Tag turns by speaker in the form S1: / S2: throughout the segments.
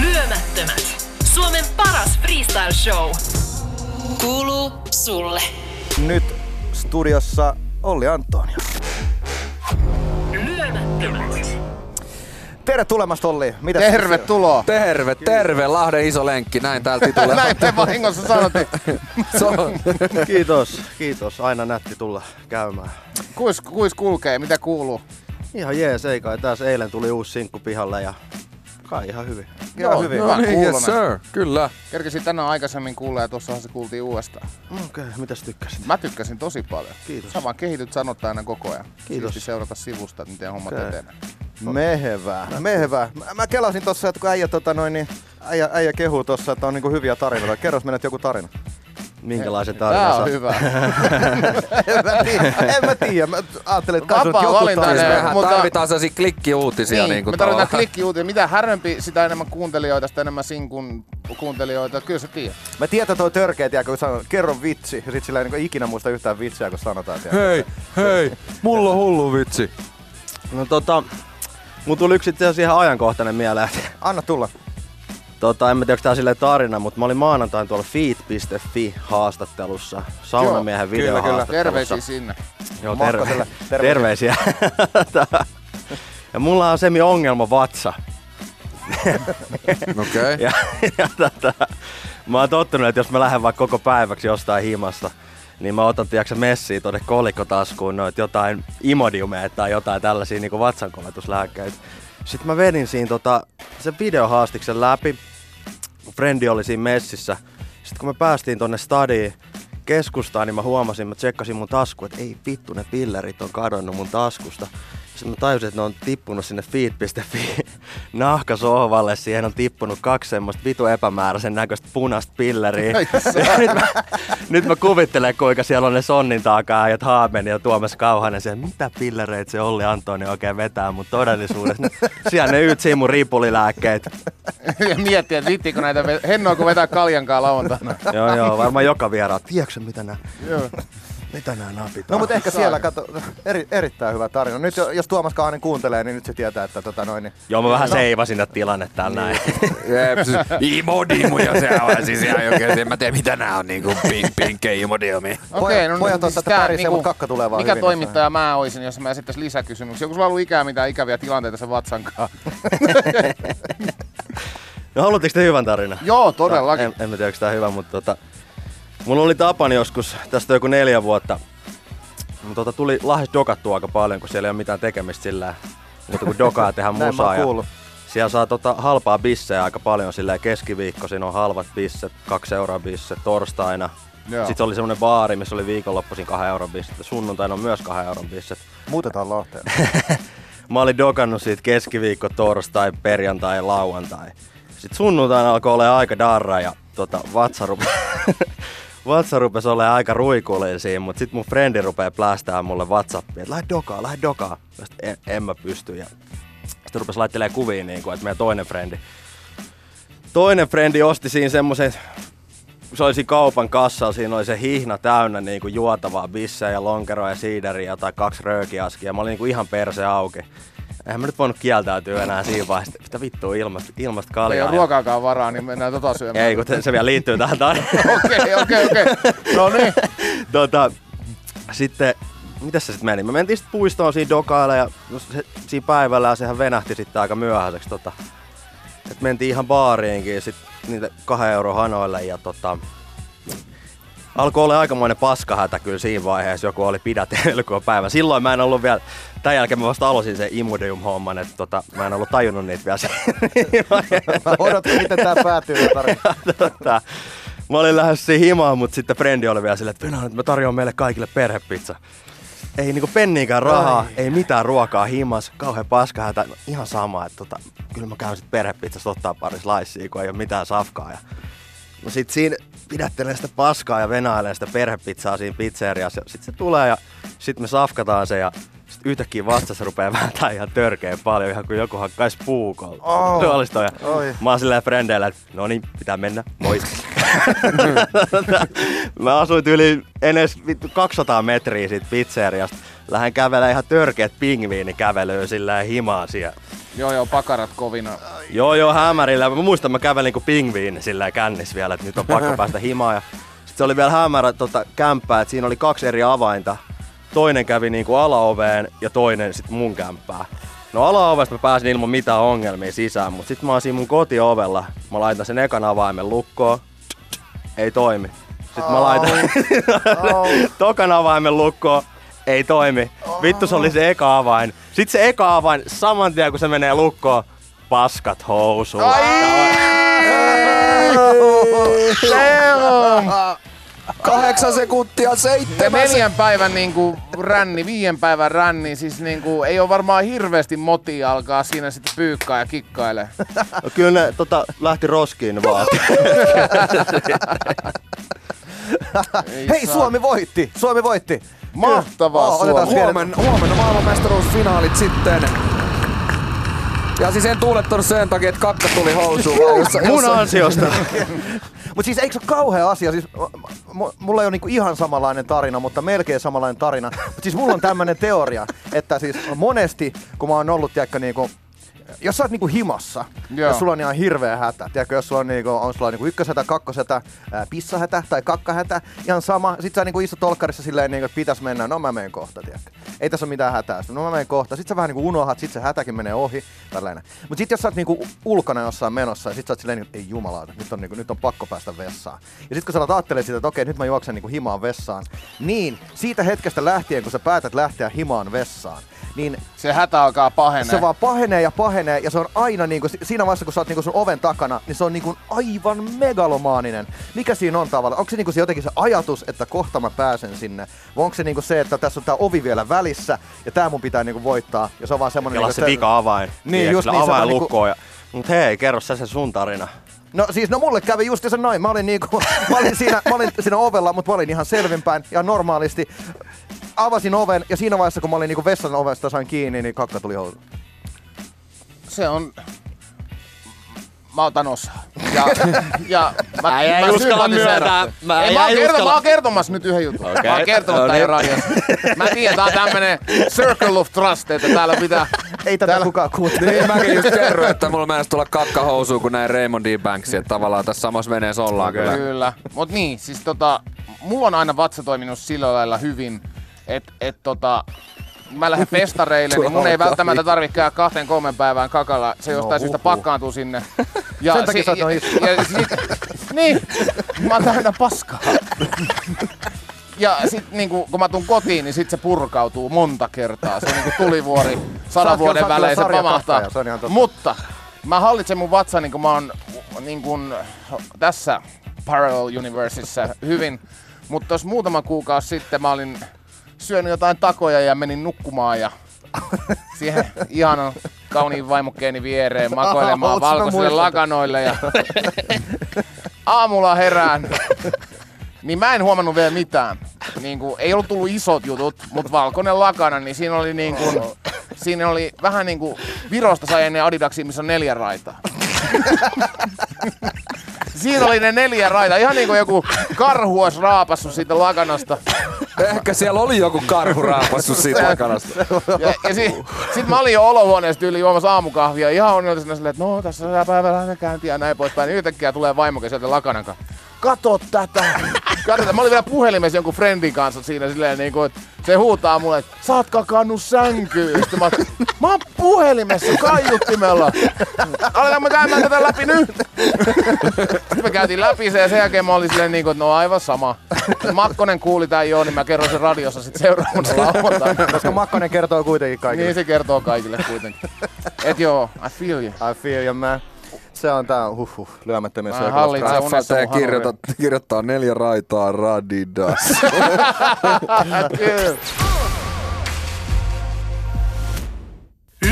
S1: Lyömättömät. Suomen paras freestyle show. Kuuluu sulle.
S2: Nyt studiossa Olli Antonio.
S1: Lyömättömät.
S2: Terve tulemasta Olli. Mitäs
S3: Tervetuloa.
S4: Terve, terve, Lahden iso lenkki, näin täältä tulee.
S3: Näin te vahingossa sanotte.
S5: Kiitos, kiitos. Aina nätti tulla käymään.
S3: Kuis, kuis kulkee, mitä kuuluu?
S5: Ihan jees, ei kai. Tässä eilen tuli uusi sinkku pihalle ja kai ihan hyvin.
S2: Ihan hyvin.
S3: Hyvä
S4: no niin, yes sir, kyllä.
S3: Kerkesin tänään aikaisemmin kuulla ja tuossahan se kuultiin uudestaan.
S5: Okei, okay, mitäs tykkäsit?
S3: Mä tykkäsin tosi paljon.
S5: Kiitos.
S3: Sä vaan kehityt sanottaa aina koko ajan.
S5: Kiitos.
S3: Siisti seurata sivusta, että miten hommat
S5: Okei.
S3: etenee.
S2: Mehevää, mehevää. Mä, mä kelasin tossa, että kun äijä, tota noin, niin, äijä, äijä kehuu tossa, että on niinku hyviä tarinoita. Kerros menet joku tarina.
S5: Minkälaisen
S3: Tää
S5: tarinan
S3: on hyvä.
S2: en mä tiedä, en mä tiedä. Mä ajattelin, että
S3: Vapaa
S2: joku
S3: valinta mutta-
S4: tarvitaan sellaisia klikkiuutisia. Niin,
S3: niin,
S4: kuin
S3: me tarvitaan
S4: tavallaan.
S3: klikkiuutisia. Mitä härvempi, sitä enemmän kuuntelijoita, sitä enemmän sinkun kuuntelijoita. Kyllä sä tiedät.
S2: Mä tiedän, että toi törkeä, tiedä, kun sanoo, kerro vitsi. Ja sit sillä ei niinku ikinä muista yhtään vitsiä, kun sanotaan. Tiedä.
S4: Hei, hei, mulla on hullu vitsi.
S5: No tota, mun tuli yksi itse asiassa ihan ajankohtainen mieleen.
S2: Anna tulla.
S5: Tota, en mä tiedä, onko tää silleen tarina, mutta mä olin maanantain tuolla feed.fi haastattelussa. Saunamiehen
S2: Joo, kyllä, kyllä.
S3: Terveisiä sinne.
S5: Joo, terve- terveisiä. ja mulla on semi ongelma vatsa.
S4: Okei.
S5: Ja, ja tota, mä oon tottunut, että jos mä lähden vaikka koko päiväksi jostain himasta, niin mä otan tiiäksä messiä tonne kolikkotaskuun noit jotain imodiumeja tai jotain tällaisia niinku vatsankoletuslääkkeitä. Sitten mä vedin siinä tota, sen videohaastiksen läpi. Mun Frendi oli siinä messissä. Sitten kun me päästiin tonne stadiin keskustaan, niin mä huomasin, mä tsekkasin mun tasku, että ei vittu, ne pillerit on kadonnut mun taskusta. Sitten mä tajusin, että ne on tippunut sinne feed.fi nahkasohvalle. Siihen on tippunut kaksi semmoista vitu epämääräisen näköistä punaista pilleriä. Nyt, mä, nyt mä kuvittelen, kuinka siellä on ne sonnin takaa ja Haamen ja Tuomas Kauhanen siellä, mitä pillereitä se Olli Antoni oikein vetää, mutta todellisuudessa ne, siellä ne ytsii mun ripulilääkkeet.
S3: ja miettiä, että viittiinkö näitä, ve- hennoako vetää kaljankaa lauantaina.
S5: joo, joo, varmaan joka vieraa. Tiedätkö mitä nää,
S3: Joo.
S5: Mitä nää napit
S2: No mutta ehkä siellä, kato, eri, erittäin hyvä tarina. Nyt jo- jos Tuomas Kaanen kuuntelee, niin nyt se tietää, että tota noin, niin
S5: Joo, mä vähän seivasin tätä tilannetta täällä näin.
S4: Jep, siis imodiumu ja se on siis ihan oikein, en mä tiedä mitä nää on niinku pink, pinkkejä imodiumi.
S3: Okei, no
S2: pojat on
S3: siis
S2: tätä
S3: tää
S2: pärisee, mut kakka tulee vaan
S3: Mikä
S2: hyvin,
S3: toimittaja mä oisin, jos mä esittäisin lisäkysymyksiä? Onko sulla ollut ikään mitään ikäviä tilanteita sen vatsankaan?
S5: No haluatteko te hyvän tarinan?
S3: Joo, todellakin.
S5: En, en mä tiedä, onko tää hyvä, mutta tota, mulla oli tapani joskus, tästä joku neljä vuotta. Mutta tota, tuli Lahdessa dokattua aika paljon, kun siellä ei ole mitään tekemistä sillä mutta kun dokaa
S2: mä
S5: musaa. Ja siellä saa tota, halpaa bissejä aika paljon silleen keskiviikkoisin on halvat bisset, kaksi euroa bisset torstaina.
S3: Joo.
S5: Sitten oli semmonen baari, missä oli viikonloppuisin kahden euron bisset. Sunnuntaina on myös kahden euron bisset.
S2: Muutetaan Lahteen.
S5: Mä olin dokannut siitä keskiviikko, torstai, perjantai ja lauantai. Sitten sunnuntaina alkoi olla aika darra ja tota, vatsa, rupe... vatsa rupesi olemaan aika ruikullinen siinä, mutta sitten mun frendi rupeaa plästää mulle Whatsappia, että lähde dokaa, lähde dokaa. Mä sit, en, en mä pysty ja sitten rupesi laittelemaan kuvia niin kuin, että meidän toinen frendi. Toinen frendi osti siinä semmoisen se oli siinä kaupan kassalla, siinä oli se hihna täynnä niin kuin juotavaa bissejä ja lonkeroa ja siideriä tai kaksi röökiaskia. Mä olin niin kuin ihan perse auki. Eihän mä nyt voinut kieltäytyä enää siinä vaiheessa. Mitä vittua ilmasta, ilmasta
S3: Ei
S5: kaljaa.
S3: ole ruokaakaan varaa, niin mennään tota syömään.
S5: Ei, kun se vielä liittyy tähän tarinaan.
S3: Okei, okei, okei. No niin.
S5: tota, sitten, mitäs se sitten meni? Me mentiin sitten puistoon siinä dokailla ja se, siinä päivällä ja sehän venähti sitten aika myöhäiseksi. Tota. Et mentiin ihan baariinkin ja sitten niitä kahden euron hanoille ja tota, alkoi olla aikamoinen paskahätä kyllä siinä vaiheessa, joku oli pidätellyt koko päivän. Silloin mä en ollut vielä, tämän jälkeen mä vasta aloitin sen Imodium-homman, että tota, mä en ollut tajunnut niitä vielä.
S2: Mä odotan, miten tää päätyy
S5: tota, mä olin lähdössä himaan, mutta sitten frendi oli vielä silleen, että Venä, mä tarjoan meille kaikille perhepizza. Ei niinku penniikään rahaa,
S2: Ai.
S5: ei mitään ruokaa himas, kauhean paskahätä, no, ihan sama, että tota, kyllä mä käyn sit perhepizzasta ottaa pari slicea, kun ei ole mitään safkaa. Ja... No sit siinä pidättelen sitä paskaa ja venailen sitä perhepizzaa siinä pizzeriassa. Ja sit se tulee ja sit me safkataan se ja Sitten yhtäkkiä vastassa rupeaa vääntää ihan törkeä paljon, ihan kuin joku hakkaisi puukolla.
S2: Oh.
S5: Olisi toi.
S2: Oi.
S5: Mä oon silleen frendeillä, että no niin, pitää mennä, moi. mä asuin yli enes vittu 200 metriä siitä pizzeriasta. Lähden kävelemään ihan törkeät pingviinikävelyä sillä himaa siellä.
S3: Joo joo, pakarat kovina.
S5: Joo joo, hämärillä. Mä muistan, mä kävelin niinku pingviini sillä kännis vielä, että nyt on pakko päästä himaan. Ja sit se oli vielä hämärä tota, kämppää, että siinä oli kaksi eri avainta. Toinen kävi niinku alaoveen ja toinen sit mun kämppää. No alaovesta mä pääsin ilman mitään ongelmia sisään, mutta sit mä oon siinä mun kotiovella. Mä laitan sen ekan avaimen lukkoon. Ei toimi. Sitten mä laitan tokan avaimen lukkoon. Ei toimi. Vittu se oli se eka avain. Sitten se eka avain, saman tien kun se menee lukkoon, paskat housuun.
S4: Kahdeksan sekuntia,
S3: Ja
S4: seitsemän
S3: neljän päivän niinku ränni, viien päivän ränni, siis niinku ei ole varmaan hirveästi motia alkaa siinä sitten pyykkaa ja kikkaile.
S5: No kyllä ne tota, lähti roskiin vaan.
S2: Hei, Suomi voitti! Suomi voitti!
S3: Mahtavaa
S2: Oh,
S3: Suomi.
S4: Huomenna, huomenna maailmanmestaruusfinaalit sitten. Ja siis en tuulettanut sen takia, että kakka tuli housuun.
S5: Mun ansiosta.
S2: Mutta siis eikö se ole kauhea asia? Siis, mulla ei ole niinku ihan samanlainen tarina, mutta melkein samanlainen tarina. Mutta siis mulla on tämmönen teoria, että siis monesti, kun mä oon ollut, tiedätkö, niinku, jos sä oot niinku himassa,
S3: Joo.
S2: jos sulla on ihan hirveä hätä, tiedätkö, jos sulla on, niinku, on sulla niinku ykköshätä, kakkoshätä, ää, pissahätä tai kakkahätä, ihan sama. Sit sä niinku istut tolkkarissa silleen, niinku, että pitäis mennä, no mä menen kohta, tiedätkö. Ei tässä ole mitään hätää, no mä menen kohta. Sit sä vähän niinku unohat, sit se hätäkin menee ohi, tällainen. Mut sit jos sä oot niinku ulkona jossain menossa ja sit sä oot silleen, niinku, ei jumalauta, nyt on, niinku, nyt on pakko päästä vessaan. Ja sit kun sä alat ajattelee sitä, että okei, nyt mä juoksen niinku himaan vessaan, niin siitä hetkestä lähtien, kun sä päätät lähteä himaan vessaan, niin
S3: Se hätä alkaa pahenee.
S2: se vaan pahenee ja pahenee ja se on aina niinku, si- siinä vaiheessa kun sä oot niinku sun oven takana, niin se on niinku aivan megalomaaninen. Mikä siinä on tavallaan? Onko se niinku se jotenkin se ajatus, että kohta mä pääsen sinne? Vai onko se niinku se, että tässä on tää ovi vielä välissä ja tää mun pitää niinku voittaa ja se on vaan semmonen...
S5: Kela
S2: niinku,
S5: se vika avain.
S2: Niin,
S5: Tiedätkö,
S2: just niin,
S5: avain
S2: niinku-.
S5: Ja... Mut hei, kerro sä se sun tarina.
S2: No siis, no mulle kävi just se noin. Mä olin, niinku, mä olin, siinä, mä olin siinä ovella, mutta mä olin ihan selvinpäin ja normaalisti avasin oven ja siinä vaiheessa kun mä olin niinku vessan ovesta sain kiinni, niin kakka tuli housuun.
S3: Se on... Mä otan osaa. Ja, ja mä,
S5: ei
S3: mä
S5: uskalla myöntää. Mä-
S3: Ei, mä, oon kerto, mä oon kertomassa nyt yhden jutun.
S5: Okei.
S3: Mä oon kertonut
S5: No
S3: tän jo radiossa. Mä tiedän, tää on tämmönen circle of trust, että täällä pitää...
S2: Ei tätä
S3: täällä,
S2: kukaan kuuntele.
S4: Niin mäkin just kerroin, että mulla mennessä tulla kakkahousuun, kun näin Raymond D. Banksia. Että tavallaan tässä samassa veneessä ollaan okay. kyllä.
S3: Kyllä. Mut niin, siis tota, mulla on aina vatsa toiminut sillä lailla hyvin, että et tota, mä lähden festareille, niin mun ei välttämättä tarvitse kahteen kolmen päivään kakalla. Se jostain syystä
S2: huhhuh.
S3: pakkaantuu sinne. Ja
S2: Sen takia sä oot
S3: ja, ja, sit, niin, mä oon täynnä paskaa. Ja sit niinku, kun mä tuun kotiin, niin sit se purkautuu monta kertaa. Se on niinku tulivuori
S2: Sä
S3: sadan vuoden
S2: sä
S3: välein, se pamahtaa. Mutta mä hallitsen mun vatsan, niin kun mä oon niin kun, tässä Parallel Universeissa hyvin. Mutta tuossa muutama kuukausi sitten mä olin syönyt jotain takoja ja menin nukkumaan ja siihen ihanan kauniin vaimokkeeni viereen makoilemaan valkoisille lakanoille ja aamulla herään. Niin mä en huomannut vielä mitään. Niin kuin, ei ollut tullut isot jutut, mutta valkoinen lakana, niin siinä oli niin kuin, siinä oli vähän niin kuin Virosta sai ennen Adidaksi, missä on neljä raitaa. Siinä oli ne neljä raitaa, ihan niin kuin joku karhu olisi raapassut siitä lakanasta.
S4: Ehkä siellä oli joku karhu raapassut siitä lakanasta.
S3: Ja, ja si, sit mä olin jo olohuoneessa tyyli juomassa aamukahvia ihan onnellisena silleen, että no tässä on tämä päivä lähdekäyntiä ja näin poispäin. Niin yhtäkkiä tulee vaimokin sieltä lakanan kanssa. Kato tätä! Kato tätä. Mä olin vielä puhelimessa jonkun friendin kanssa siinä silleen niin kuin, että se huutaa mulle, että sä oot kakannut sänkyyn. Sitten mä, mä oon puhelimessa kaiuttimella. Aletaan me käymään tätä läpi nyt. Sitten me käytiin läpi se ja sen jälkeen mä olin silleen niin kuin, että no aivan sama. Makkonen kuuli tän jo, niin mä kerron sen radiossa sitten seuraavana lauantaina.
S2: Koska Makkonen kertoo kuitenkin kaikille.
S3: Niin se kertoo kaikille kuitenkin. Et joo, I feel you.
S2: I feel you, man. Se on tää huhhuh, lyömättömiä
S3: Mä hallitsen unessa mun
S4: kirjoittaa, kirjoittaa neljä raitaa Radidas.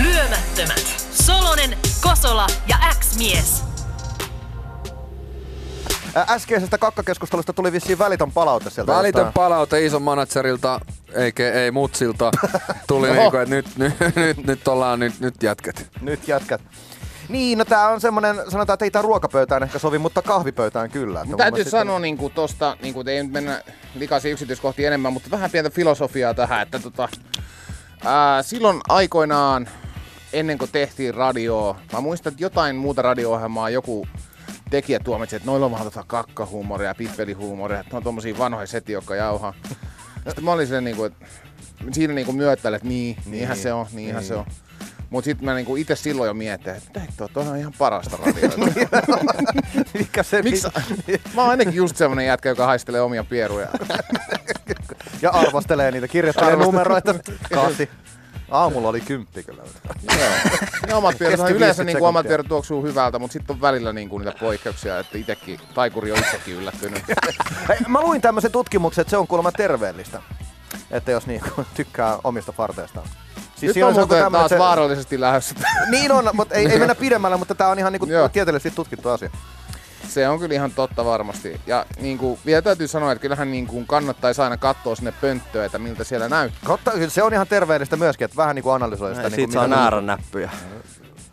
S1: Lyömättömät. Solonen, Kosola ja X-mies.
S2: Äskeisestä kakkakeskustelusta tuli vissiin välitön palaute sieltä.
S4: Välitön
S2: jostain.
S4: palaute ison managerilta eikä ei mutsilta. Tuli niinku, että nyt, nyt, nyt, nyt ollaan nyt, nyt jätkät.
S2: Nyt jätkät. Niin, no tää on semmonen, sanotaan, että ei tää ruokapöytään ehkä sovi, mutta kahvipöytään kyllä. Että
S3: Täytyy
S2: mielestä
S3: sanoa niinku tosta, niinku, ei nyt mennä likaisiin yksityiskohtiin enemmän, mutta vähän pientä filosofiaa tähän, että tota, ää, silloin aikoinaan, ennen kuin tehtiin radioa, mä muistan, että jotain muuta radio-ohjelmaa joku tekijä tuomitsi, että noilla on vähän tota kakkahuumoria ja pippelihuumoria, että ne on tommosia vanhoja seti, jotka jauhaa. Sitten mä olin silleen niinku, että siinä niinku myöttäilen, että niin, niinhän se on, niinhän se on. Mut sit mä niinku itse silloin jo mietin, että toi on ihan parasta radioita.
S2: Mikä se
S3: Miksi? Mä oon ainakin just semmonen jätkä, joka haistelee omia pieruja.
S2: Ja arvostelee niitä, kirjoittelee numeroita. Kasi. Aamulla oli kymppi kyllä.
S3: Joo. Ne omat pierut, yleensä
S2: 50
S3: niinku omat pierut tuoksuu hyvältä, mutta sitten on välillä niinku niitä poikkeuksia, että itekin, taikuri on itsekin yllättynyt.
S2: Hei, Mä luin tämmöisen tutkimuksen, että se on kuulemma terveellistä. Että jos niinku tykkää omista farteistaan. Siis
S3: Nyt on
S2: joku
S3: muuten taas
S2: se-
S3: vaarallisesti lähdössä.
S2: Niin on, mutta ei, ei mennä pidemmälle, mutta tää on ihan niinku tieteellisesti tutkittu asia.
S3: Se on kyllä ihan totta varmasti. Ja niinku, vielä täytyy sanoa, että kyllähän niinku kannattaisi aina katsoa sinne pönttöön, että miltä siellä näyttää.
S2: Totta, kyllä se on ihan terveellistä myöskin, että vähän niinku analysoi sitä.
S5: Ei,
S2: Niinku,
S5: siitä saa
S2: mitä-
S5: näärännäppyjä.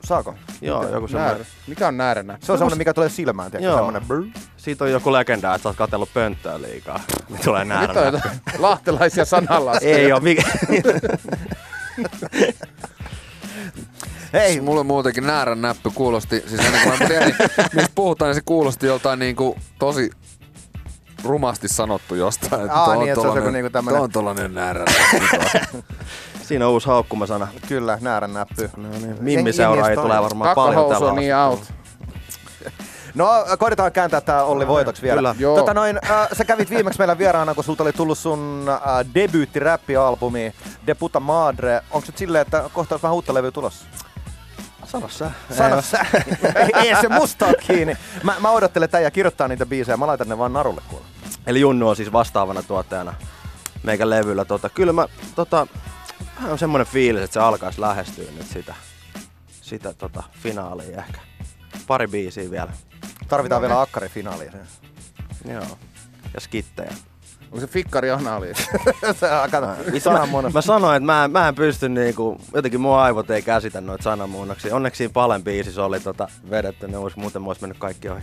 S2: Saako?
S5: Joo, joku
S3: Näärä.
S5: semmoinen.
S3: Mikä on nääränä?
S2: Se on semmonen, mikä tulee silmään, tiedätkö?
S5: Joo.
S2: Semmonen brr.
S5: Siitä on joku legenda, että sä oot katsellut pönttöä liikaa. Niin tulee
S3: Nyt on lahtelaisia sananlaskuja.
S5: Ei oo mikä.
S2: Hei,
S4: Mulle muutenkin näärän näppy kuulosti, siis ennen kuin mä tiedän, mistä puhutaan, niin se kuulosti joltain niinku tosi rumasti sanottu jostain.
S2: Aa, niin, että se on joku niinku tämmönen-
S4: tuo on tollanen näärän näppy.
S5: Siinä on uusi haukkumasana.
S2: kyllä, näärän näppy.
S5: No niin, Mimmiseuraajia tulee varmaan paljon tällä
S3: on niin out.
S2: No, koitetaan kääntää tää Olli voitoksi vielä.
S5: Kyllä.
S3: Joo.
S2: Tota noin, äh, sä kävit viimeksi meillä vieraana, kun sulta oli tullut sun äh, debyytti-räppialbumi De Puta Madre. Onko se silleen, että kohta olisi vähän uutta levyä tulossa?
S5: Sano sä.
S2: Sano sä. ei, ei se musta kiinni. Mä, mä odottelen, että äijä kirjoittaa niitä biisejä. Mä laitan ne vaan narulle kuule.
S5: Eli Junnu on siis vastaavana tuottajana meikän levyllä. Tota, kyllä mä, tota, vähän on semmonen fiilis, että se alkaisi lähestyä nyt sitä, sitä tota, finaalia ehkä. Pari biisiä vielä.
S2: Tarvitaan vielä akkarifinaalia. siihen.
S5: Joo. Ja skittejä.
S3: Onko se fikkari anaali?
S2: kato, sanamuunnos.
S5: Mä sanoin, että mä, mä en pysty niinku, jotenkin mun aivot ei käsitä noita sanamuunnoksia. Onneksi siinä Palen biisissä oli tota, vedetty, ne olisi, muuten mä olisi mennyt kaikki ohi.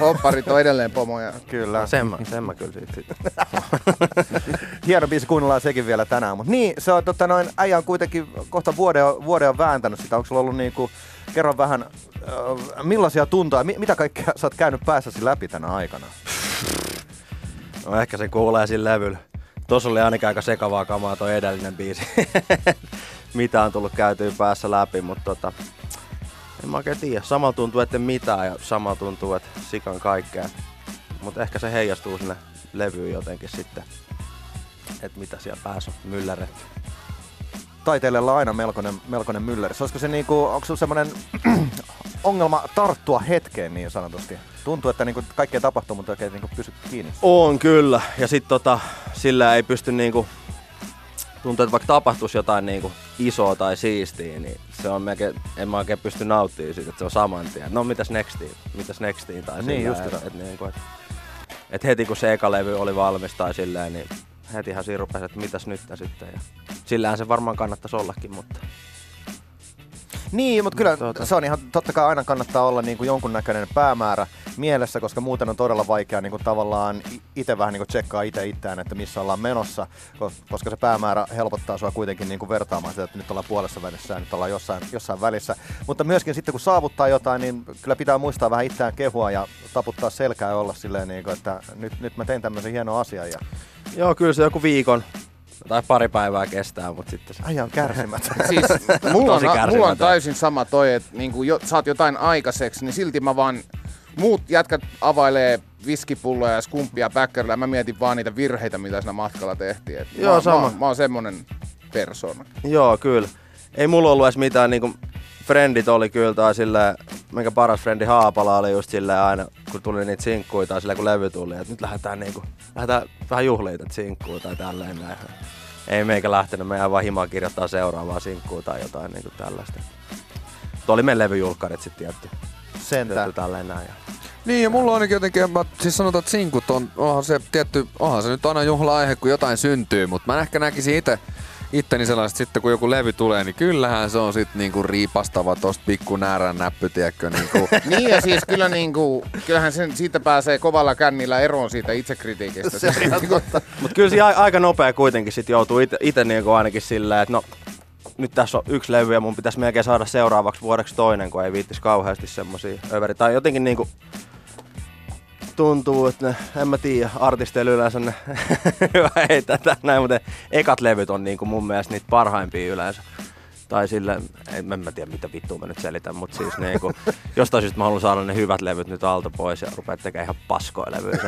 S3: Hopparit on edelleen pomoja.
S2: Kyllä.
S5: Sen mä, sen mä kyllä siitä. siitä.
S2: Hieno biisi, kuunnellaan sekin vielä tänään. Mut niin, se on, tota, noin, äijä on kuitenkin kohta vuoden, vuoden on vääntänyt sitä. Onko sulla ollut niinku, kerro vähän, äh, millaisia tuntoja, mi- mitä kaikkea sä oot käynyt päässäsi läpi tänä aikana?
S5: No ehkä se kuulee siinä levyllä. Tuossa oli ainakin aika sekavaa kamaa toi edellinen biisi. mitä on tullut käytyä päässä läpi, mutta tota, en mä oikein tiedä. Samalla tuntuu, että mitään ja samalla tuntuu, että sikan kaikkea. Mutta ehkä se heijastuu sinne levyyn jotenkin sitten, että mitä siellä päässä on mylläretty.
S2: Taiteilijalla aina melkoinen, melkoinen mylläri. Olisiko se niinku, onko sulla semmonen ongelma tarttua hetkeen niin sanotusti? Tuntuu, että niinku kaikkea tapahtuu, mutta oikein niinku pysy kiinni.
S5: On kyllä. Ja sitten tota, sillä ei pysty niinku, tuntuu, että vaikka tapahtuisi jotain niinku isoa tai siistiä, niin se on melkein, en mä oikein pysty nauttimaan siitä, että se on saman tien. No mitäs nextiin, mitäs nextiin tai
S2: Niin, just
S5: et, et, niinku, et, et heti kun se eka levy oli valmis tai silleen, niin hetihän siinä rupesi, että mitäs nyt sitten. Ja sillähän se varmaan kannattaisi ollakin, mutta
S2: Niin, mutta kyllä
S5: Tuota.
S2: se on ihan, totta kai aina kannattaa olla niin kuin jonkunnäköinen päämäärä mielessä, koska muuten on todella vaikea niin kuin tavallaan itse vähän niin kuin tsekkaa itse itseään, että missä ollaan menossa, kos- koska se päämäärä helpottaa sua kuitenkin niin kuin vertaamaan sitä, että nyt ollaan puolessa välissä ja nyt ollaan jossain, jossain välissä. Mutta myöskin sitten kun saavuttaa jotain, niin kyllä pitää muistaa vähän itseään kehua ja taputtaa selkää ja olla silleen, niin kuin, että nyt, nyt mä tein tämmöisen hienon asian ja
S5: joo, kyllä se joku viikon tai pari päivää kestää, mutta sitten se
S2: on kärsimätön.
S3: Siis mulla on, mulla on täysin sama toi, että niinku jo, saat jotain aikaiseksi, niin silti mä vaan... Muut jätkät availee viskipulloja ja skumppia backerilla ja mä mietin vaan niitä virheitä, mitä siinä matkalla tehtiin. Et
S5: Joo,
S3: mä,
S5: sama.
S3: Mä, mä oon semmonen persona.
S5: Joo, kyllä. Ei mulla ollut edes mitään niinku, frendit oli kyllä tai sillä, minkä paras frendi Haapala oli just silleen aina, kun tuli niitä sinkkuja tai sillä kun levy tuli, että nyt lähdetään niinku, lähdetään vähän juhliin tätä sinkkuu tai tälleen näin. Ei meikä lähtenyt, meidän vaan himaa kirjoittaa seuraavaa sinkkuu tai jotain niinku tällaista. Tuo oli meidän levyjulkkarit sitten tietty.
S2: Sentään.
S5: Tälleen näin. Ja
S4: Niin, ja mulla on ainakin jotenkin, mä siis sanotaan, että sinkut on, onhan se tietty, onhan se nyt aina juhla-aihe, kun jotain syntyy, mutta mä ehkä näkisin itse itteni sellaiset sitten, kun joku levy tulee, niin kyllähän se on sitten niinku riipastava tosta pikku näärän näppy, tiedätkö, niinku.
S3: Niin ja siis kyllä niinku, kyllähän sen, siitä pääsee kovalla kännillä eroon siitä itsekritiikistä.
S2: Se.
S5: Mutta kyllä siinä a- aika nopea kuitenkin sit joutuu itse niinku ainakin silleen, että no nyt tässä on yksi levy ja mun pitäisi melkein saada seuraavaksi vuodeksi toinen, kun ei viittis kauheasti semmosia överi. Tai jotenkin niinku tuntuu, että en mä tiedä, artisteilla yleensä ne ei tätä näin, mutta ekat levyt on niinku mun mielestä niitä parhaimpia yleensä. Tai sille, en, en mä tiedä mitä vittua mä nyt selitän, mutta siis niinku, jostain syystä mä haluan saada ne hyvät levyt nyt alta pois ja rupeat tekemään ihan paskoja levyjä.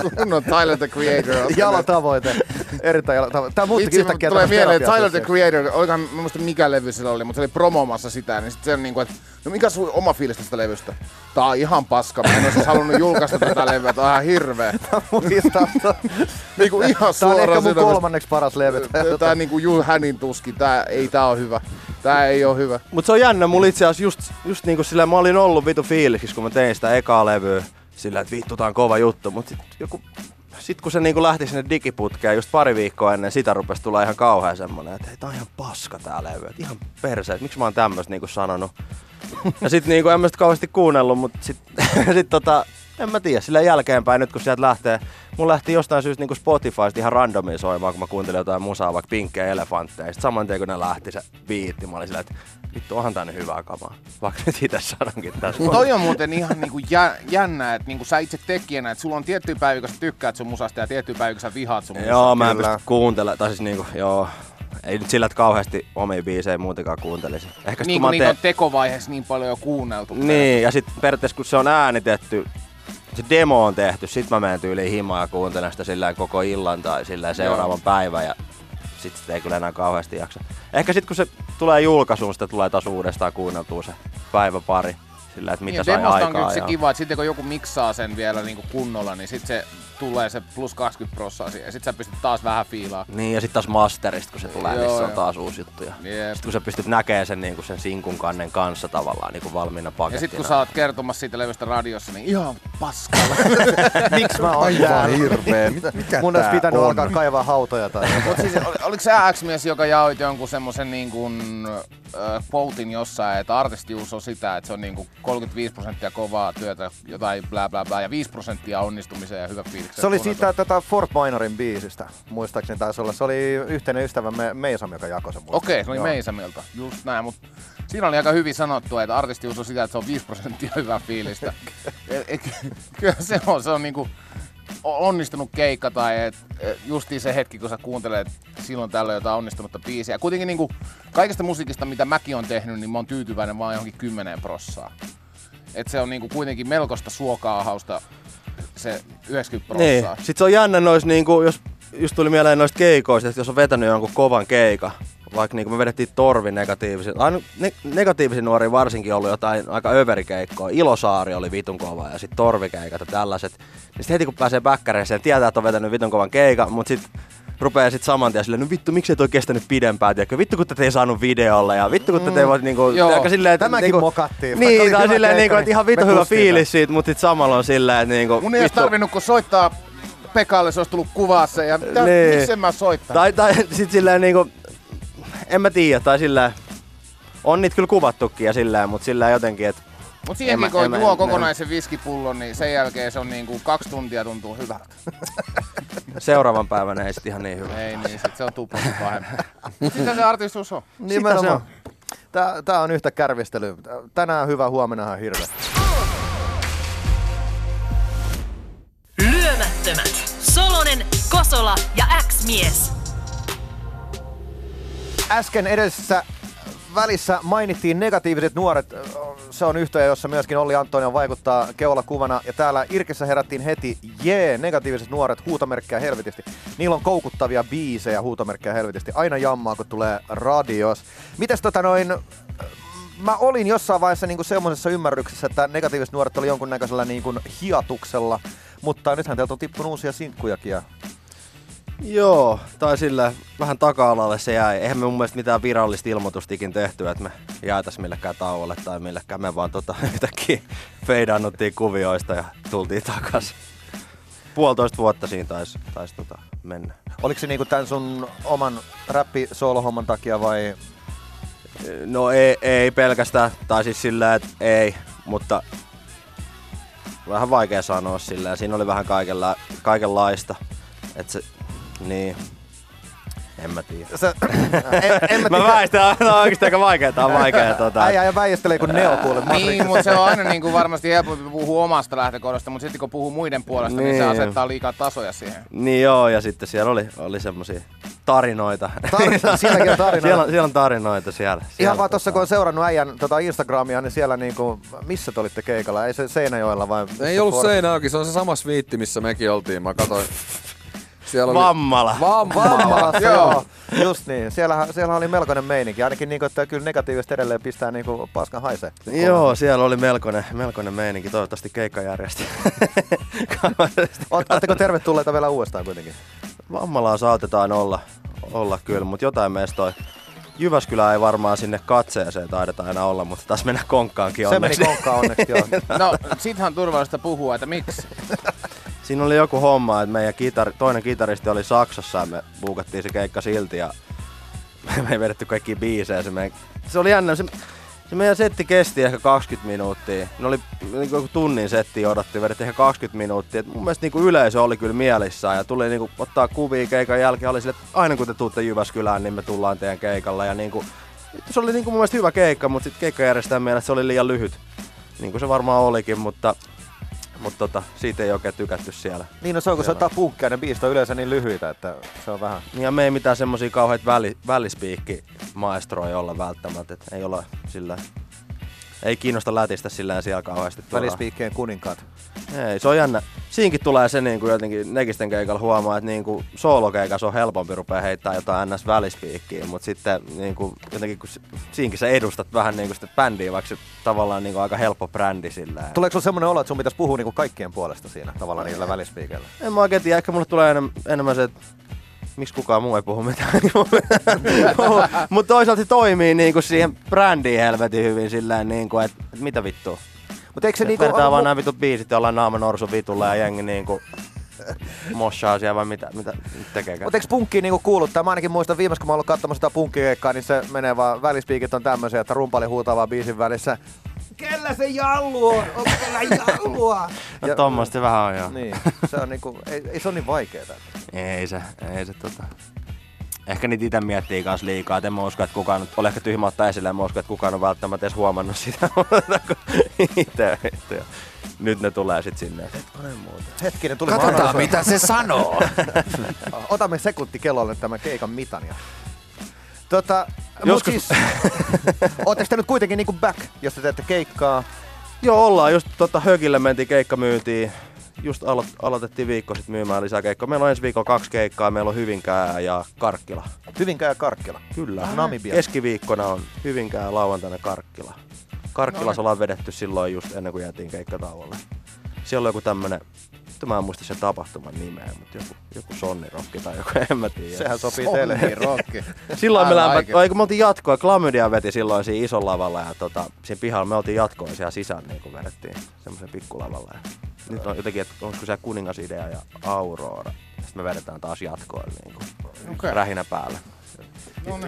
S3: Kunnon Tyler the Creator.
S2: Jalatavoite. Erittäin jalatavoite. Tää muuttikin yhtäkkiä
S3: tulee mieleen, että Tyler the. Creator, olikohan, mä muista mikä levy sillä oli, mutta se oli promomassa sitä, niin sitten se on niinku, että no mikä sun oma fiilis tästä levystä? Tää on ihan paska, mä en olisi halunnut julkaista tätä levyä, tää on ihan hirveä.
S2: Muistan ton.
S3: Niinku ihan
S2: Tää on
S3: suoraan
S2: ehkä mun kolmanneksi paras levy.
S3: Tää niinku Jul Hänin tuski, tää ei tää on hyvä. Tää ei oo hyvä.
S5: Mut se on jännä, mulla itse asiassa just, just niinku sillä mä olin ollut vitu fiiliksissä, kun mä tein sitä ekaa levyä. Sillä, että vittu, tää on kova juttu. Mut sit, joku, sit kun se niinku lähti sinne digiputkeen just pari viikkoa ennen sitä rupesi tulla ihan kauhean semmonen, että hei, tää on ihan paska tää levy. Et ihan perse, että miksi mä oon tämmöstä niinku sanonut. Ja sit niinku en mä sitä kauheasti kuunnellut, mut sit, sit tota, en mä tiedä, sillä jälkeenpäin nyt kun sieltä lähtee, mun lähti jostain syystä niinku Spotifysta ihan randomiin soimaan, kun mä kuuntelin jotain musaa, vaikka pinkkejä elefantteja. Sitten saman tien kun ne lähti se biitti, mä olin silleen, että vittu onhan tää nyt hyvää kamaa. Vaikka nyt itse sanonkin tässä.
S3: Toi on muuten ihan niinku jä, jännä, että niinku sä itse tekijänä, että sulla on tiettyjä päiviä, kun sä tykkäät sun musasta ja tiettyjä päiviä, kun sä vihaat sun musasta.
S5: Joo, mä en pysty kuuntelemaan, tai siis niinku, joo. Ei nyt sillä, että kauheasti omia biisejä muutenkaan kuuntelisi. Ehkä
S3: Niin
S5: kun
S3: niitä on
S5: te-
S3: tekovaiheessa niin paljon jo kuunneltu.
S5: Niin, ja sitten periaatteessa kun se on äänitetty, se demo on tehty, sit mä menen tyyliin himaan ja kuuntelen sitä sillä koko illan tai sillä seuraavan päivän ja sit sitä ei kyllä enää kauheasti jaksa. Ehkä sit kun se tulee julkaisuun, sitä tulee taas uudestaan kuunneltua se päivä pari. Sillä, että mitä
S3: Niin,
S5: sai
S3: demosta on
S5: aikaa.
S3: kyllä se
S5: ja...
S3: kiva, että sitten kun joku miksaa sen vielä niinku kunnolla, niin sitten se tulee se plus 20 prossaa siihen. Ja sitten sä pystyt taas vähän fiilaa.
S5: Niin, ja sitten taas masterista, kun se tulee,
S3: Joo,
S5: niin se on taas uusi juttu. Ja
S3: Jep.
S5: sit kun sä pystyt näkemään sen, niin sen sinkun kannen kanssa tavallaan niin kuin valmiina
S3: Ja
S5: pakettina.
S3: sitten kun sä oot kertomassa siitä levystä radiossa, niin ihan paskalla.
S2: Miksi mä oon
S4: Aivan hirveä. Mitä, mikä
S2: Mun olisi pitänyt
S4: on?
S2: alkaa kaivaa hautoja tai
S3: Mut siis, ol, oliko se X-mies, joka jaoit jonkun semmosen niin kuin, äh, quotein jossain, että artistius on sitä, että se on niin kuin 35 prosenttia kovaa työtä, jotain bla bla bla, ja 5 prosenttia onnistumiseen ja hyvä fiiliksen.
S2: Se oli siitä tätä Fort Minorin biisistä, muistaakseni taisi olla. Se oli yhteinen ystävämme Meisam, joka jakoi sen.
S3: Okei, se oli
S2: Joo.
S3: Meisamilta, just näin, mutta siinä oli aika hyvin sanottu, että artistius on sitä, että se on 5 prosenttia hyvää fiilistä. Et- et- Kyllä se on, se on niinku onnistunut keikka tai et, et justiin se hetki, kun sä kuuntelet silloin tällöin jotain onnistunutta biisiä. Kuitenkin niinku kaikesta musiikista, mitä mäkin on tehnyt, niin mä oon tyytyväinen vaan johonkin 10 prossaa. Et se on niinku kuitenkin melkoista suokaahausta se 90
S5: Niin.
S3: prossaa.
S5: Sitten se on jännä nois, niinku, jos just tuli mieleen noista keikoista, että jos on vetänyt jonkun kovan keika, vaikka niinku me vedettiin torvi negatiivisen, aina ne, negatiivisen nuori varsinkin ollut jotain aika överikeikkoa. Ilosaari oli vitun kova ja sitten torvikeikat ja tällaiset. Niin sit heti kun pääsee bäkkäreeseen, tietää, että on vetänyt vitun kovan keikan, mutta sitten rupeaa sit saman tien silleen, no vittu, miksei toi kestänyt pidempään, tiedätkö? Vittu, kun tätä ei saanut videolle ja vittu, kun tätä ei voi niinku,
S3: Joo.
S5: tiedätkö, silleen, että
S2: Tämäkin
S5: niinku,
S2: mokattiin,
S5: Niin, tai
S2: hyvä
S5: silleen, niinku, että
S2: niin
S5: ihan vittu hyvä fiilis siitä, mutta sit samalla on silleen, että niinku,
S3: Mun ei olisi tarvinnut kun soittaa Pekalle, se olisi tullut kuvaa se ja mitä,
S5: Niin.
S3: miksi en mä soittaa?
S5: Tai, tai sit silleen niinku, en mä tiedä, tai silleen, on niitä kyllä kuvattukin ja silleen, mutta silleen jotenkin, että
S3: Mutta siihenkin
S5: En mä-
S3: kun
S5: en
S3: juo
S5: en-
S3: kokonaisen viskipullon, niin sen jälkeen se on niinku kaksi tuntia tuntuu hyvältä.
S5: seuraavan päivänä ei sit ihan niin hyvä.
S3: Ei niin, sit se on tuplasti pahempi. Sitä se artistus on.
S2: Nimenomaan. Tää, tää on yhtä kärvistely. Tänään hyvä, huomenna ihan hirveä.
S1: Lyömättömät. Solonen, Kosola ja X-mies.
S2: Äsken edellisessä välissä mainittiin negatiiviset nuoret. Se on yhtiö, jossa myöskin Olli Antonio vaikuttaa keulakuvana. Ja täällä Irkessä herättiin heti, jee, negatiiviset nuoret, huutomerkkejä helvetisti. Niillä on koukuttavia biisejä, huutomerkkejä helvetisti. Aina jammaa, kun tulee radios. Mites tota noin, mä olin jossain vaiheessa niinku semmoisessa ymmärryksessä, että negatiiviset nuoret oli jonkunnäköisellä niinku hiatuksella. Mutta nythän teiltä on tippunut uusia sinkkujakin ja
S5: Joo, tai sillä vähän taka-alalle se jäi. Eihän me mun mielestä mitään virallista ilmoitustikin tehty, että me jäätäis millekään tauolle tai millekään. Me vaan tota, yhtäkkiä feidannuttiin kuvioista ja tultiin takas. Puolitoista vuotta siinä taisi tais, tota, mennä.
S2: Oliko se niinku tän sun oman räppi homman takia vai
S5: No ei, ei pelkästään, tai siis sillä, että ei, mutta vähän vaikea sanoa sillä. Siinä oli vähän kaikenla, kaikenlaista. Et se, niin, en mä tiedä.
S2: Sä, en, en mä,
S5: Mä väistän, on oikeesti aika vaikea, tää on vaikea. Tota,
S2: Äijä ja väijästelee kun Neo kuule.
S3: Niin, mutta se on aina niin kuin varmasti helpompi puhua omasta lähtökohdasta, mutta sitten kun puhuu muiden puolesta, niin, niin se asettaa liikaa tasoja siihen.
S5: Niin joo, ja sitten siellä oli, oli semmosia tarinoita.
S2: Tar- sielläkin on tarinoita.
S5: siellä, on- siellä on tarinoita siellä.
S2: Ihan
S5: siellä
S2: vaan tossa
S5: tota-
S2: kun on seurannut äijän tota Instagramia, niin siellä niinku, missä te olitte keikalla? Ei se Seinäjoella vai?
S4: Ei ollut? Seinäjoki, se on se sama sviitti, missä mekin oltiin. Mä katsoin. Siellä oli...
S5: Vammala.
S4: Vammala.
S2: Vammalassa,
S3: Joo.
S2: Just niin. Siellähän, siellä oli melkoinen meininki. Ainakin niinku, että kyllä negatiivisesti edelleen pistää niinku paskan haisee.
S5: Joo, siellä oli melkoinen, melkoinen meininki. Toivottavasti keikka järjesti.
S2: Ootteko tervetulleita vielä uudestaan kuitenkin?
S5: Vammalaa saatetaan olla, olla kyllä, mutta jotain meistä toi Jyväskylä ei varmaan sinne katseeseen taideta aina olla, mutta taas mennä konkkaankin
S2: Se meni
S5: onneksi.
S2: konkkaan onneksi, joo.
S3: No, on turvallista puhua, että miksi.
S5: Siinä oli joku homma, että meidän kitar, toinen kitaristi oli Saksassa ja me buukattiin se keikka silti ja me ei vedetty kaikki biisejä. Se, meidän, se oli jännä. Se, se meidän setti kesti ehkä 20 minuuttia. Ne oli niin kuin tunnin setti odottiin, vedettiin ehkä 20 minuuttia. Et mun mielestä niin kuin yleisö oli kyllä mielissään ja tuli niin kuin, ottaa kuvia keikan jälkeen. Oli sille, että aina kun te tuutte Jyväskylään, niin me tullaan teidän keikalla. Ja niin kuin, se oli niin kuin mun mielestä hyvä keikka, mutta sitten keikkajärjestäjän mielestä se oli liian lyhyt. Niin kuin se varmaan olikin, mutta, mutta tota, siitä ei oikein tykätty siellä.
S2: Niin no se on, kun ottaa punkkia, ne biisit on yleensä niin lyhyitä, että se on vähän.
S5: Niin ja me ei mitään semmosia kauheita väli, välispiikki maestroja olla välttämättä, et ei olla sillä ei kiinnosta lätistä sillä siellä kauheasti.
S2: Välispiikkien kuninkaat.
S5: Ei, se on jännä. Siinkin tulee se niin kuin jotenkin Negisten keikalla huomaa, että niin kuin soolokeikas on helpompi rupea heittää jotain ns välispiikkiä, mutta sitten niin kuin, jotenkin kun si- siinkin sä edustat vähän niin kuin sitä bändiä, vaikka se tavallaan niin kuin aika helppo brändi sillä.
S2: Tuleeko sulla semmoinen olo, että sun pitäisi puhua niinku kaikkien puolesta siinä tavallaan niillä välispiikeillä?
S5: En mä oikein tiedä, ehkä mulle tulee enemmän, enemmän se, että miksi kukaan muu ei puhu mitään. Mutta toisaalta se toimii niinku siihen brändiin helvetin hyvin sillä niin kuin, että et mitä vittua.
S2: Mutta eikö se
S5: Se
S2: niinku... On-
S5: vaan nämä vitut biisit ja ollaan naama norsu vitulla ja jengi niinku moshaa siellä vai mitä, mitä tekeekään.
S2: Mutta eikö punkkiin niinku kuuluttaa? Mä ainakin muistan viimeis, kun mä oon ollut katsomassa sitä punkkikeikkaa, niin se menee vaan, välispiikit on tämmöisiä, että rumpali huutaa vaan biisin välissä. Kellä se jallu on? Onko kellä jallua?
S5: No tommoista se vähän on joo.
S2: Niin, se on niinku, ei, ei se on niin vaikeeta.
S5: Ei se, ei se tota. Ehkä niitä itse miettii kans liikaa, et en mä usko, että kukaan, nyt- ole ehkä tyhmä ottaa esille, en mä usko, että kukaan on välttämättä edes huomannut sitä, itse, itse. Nyt ne tulee sit sinne, hetkonen muuta.
S2: Hetkinen, tuli
S4: Katsotaan mitä se sanoo.
S2: Otamme sekunti kellolle tämän keikan mitan. Ja... Tota, Joskus... Mut siis, ootteko te nyt kuitenkin niinku back, jos te teette keikkaa?
S5: Joo, ollaan just tota Högille mentiin keikkamyyntiin. Just alo- aloitettiin viikko sitten myymään lisää keikkaa. Meillä on ensi viikolla kaksi keikkaa. Meillä on Hyvinkää ja Karkkila.
S2: Hyvinkää ja Karkkila.
S5: Kyllä.
S2: Namibia.
S5: Keskiviikkona on Hyvinkää ja lauantaina Karkkila. Karkkilassa ollaan vedetty silloin just ennen kuin jäätiin keikkatauolle. Siellä on joku tämmönen, nyt mä en muista sen tapahtuman nimeä, mutta joku, joku sonnirokki tai joku, en mä tiedä.
S2: Sehän sopii teille.
S3: Niin, rokki.
S5: Silloin me lämpä, ai, kun me oltiin jatkoa, Klamydia veti silloin siinä isolla lavalla ja tota, siinä pihalla me oltiin jatkoa siellä sisään niin kuin vedettiin semmoisen pikkulavalla. Ja nyt on jotenkin, että onko se Kuningasidea ja Aurora. Sitten me vedetään taas jatkoa niin kuin
S3: Okei.
S5: rähinä päällä.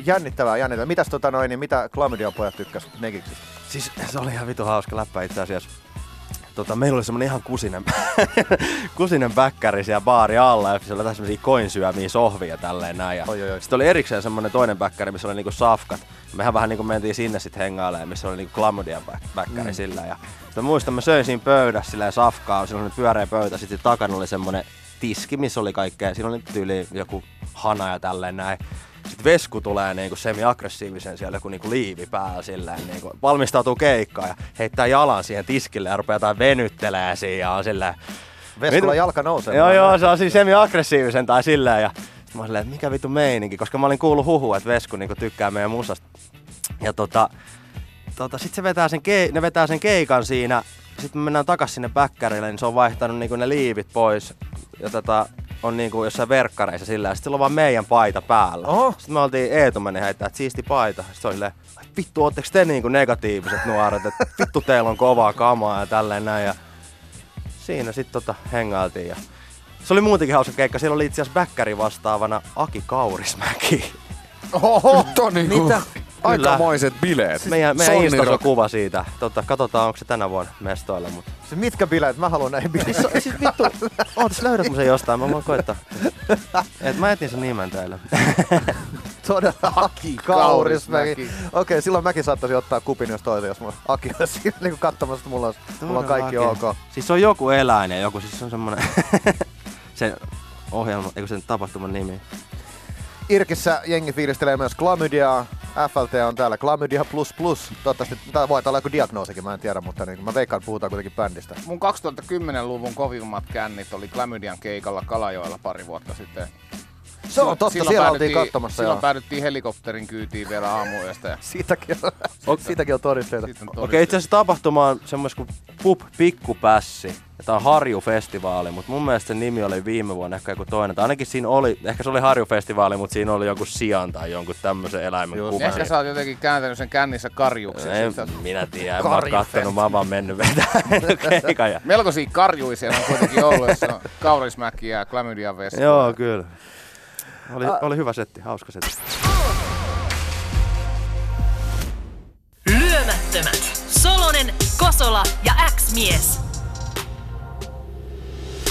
S2: Jännittävää, jännittävää. Mitäs tota noin, niin mitä Chlamydia pojat tykkäs Negiksistä?
S5: Siis se oli ihan vitu hauska läppä itse asiassa. Tota, meillä oli semmonen ihan kusinen, kusinen bäkkäri siellä baari alla ja siellä oli taas semmosia koinsyömiä sohvia tälleen näin. Ja
S2: Oi, oi, oi.
S5: Sitten oli erikseen semmonen toinen bäkkäri, missä oli niinku safkat. Mehän vähän niinku mentiin sinne sitten hengailemaan, missä oli niinku klamydian bäk- bäkkäri mm. sillä. Ja sitten muistan, mä söin siinä pöydässä sillä safkaa, oli pyöreä pöytä, sitten takana oli semmonen tiski, missä oli kaikkea, siinä oli tyyli joku hana ja tälleen näin. Sitten Vesku tulee niinku semi-aggressiivisen siellä joku niinku liivi päällä silleen, niinku, valmistautuu keikkaan ja heittää jalan siihen tiskille ja rupeaa venyttelee siinä ja on silleen,
S2: Veskulla
S5: Mit-
S2: jalka nousee.
S5: Joo, joo, se on siis semi-aggressiivisen tai silleen. Ja sit mä silleen, että mikä vitu meininki, koska mä olin kuullut huhua, että Vesku niinku tykkää meidän musasta. Ja tota, tota sit se vetää sen kei- ne vetää sen keikan siinä. Sitten me mennään takas sinne bäkkärille, niin se on vaihtanut niinku ne liivit pois. Ja tota, on niinku jossain verkkareissa sillä ja sillä on vaan meidän paita päällä.
S2: Oho.
S5: Sitten me oltiin Eetu meni heittää, että siisti paita. Sitten se oli silleen, "Ai vittu, ootteko te niinku negatiiviset nuoret, että vittu teillä on kovaa kamaa ja tälleen näin. Ja siinä sitten tota hengailtiin. Ja se oli muutenkin hauska keikka. Siellä oli itse asiassa bäkkäri vastaavana Aki Kaurismäki.
S3: Oho!
S4: Niinku
S2: Mitä?
S4: Aikamoiset bileet.
S5: Meidän, meidän
S4: Sonni
S5: Instassa kuva siitä. Tota, katsotaan, onko se tänä vuonna mestoilla. Mutta...
S2: Siis mitkä bileet? Mä haluan näihin bileihin.
S5: Siis, siis vittu, ootas löydät sen jostain, mä voin koittaa. Et mä etin sen nimen teille.
S2: Todella Aki
S3: Kaurismäki.
S2: Okei, silloin mäkin saattaisin ottaa kupin jos toisen, jos mulla Aki on siinä niinku katsomassa, että mulla on, mulla on kaikki
S5: Todellakin.
S2: ok.
S5: Siis se on joku eläin ja joku, siis se on semmonen sen ohjelma, eikö sen tapahtuman nimi.
S2: Irkissä jengi fiilistelee myös klamydiaa. FLT on täällä klamydia plus plus. Toivottavasti, tää voi olla joku diagnoosikin, mä en tiedä, mutta niin, mä veikkaan, että puhutaan kuitenkin bändistä.
S3: Mun 2010-luvun kovimmat kännit oli Klamydian keikalla Kalajoella pari vuotta sitten.
S2: Se on totta,
S3: Silloin
S2: siellä oltiin katsomassa.
S3: Silloin
S2: joo.
S3: päädyttiin helikopterin kyytiin vielä aamuyöstä. Ja
S2: Siitäkin on, siitäkin on todisteita.
S5: Okei, okay, itse asiassa tapahtuma on semmos kuin Pup Pikkupässi. Ja tää on Harju-festivaali, mutta mun mielestä sen nimi oli viime vuonna ehkä joku toinen. Tai ainakin siinä oli, ehkä se oli Harju-festivaali, mutta siinä oli joku sian tai jonkun tämmöisen eläimen
S2: Just.
S5: kuva.
S3: Ehkä sä oot jotenkin kääntänyt sen kännissä karjuksi.
S5: En
S3: Sitten-
S5: minä tiedä, mä oon kattonut, mä oon vaan mennyt vetää keikan. Ja...
S3: Melkoisia karjuja siellä on kuitenkin ollut, jossa on Kaurismäki ja Klamydian vesi.
S5: Joo, kyllä. Oli, oli hyvä setti, hauska setti.
S1: Lyömättömät. Solonen, Kosola ja X-mies.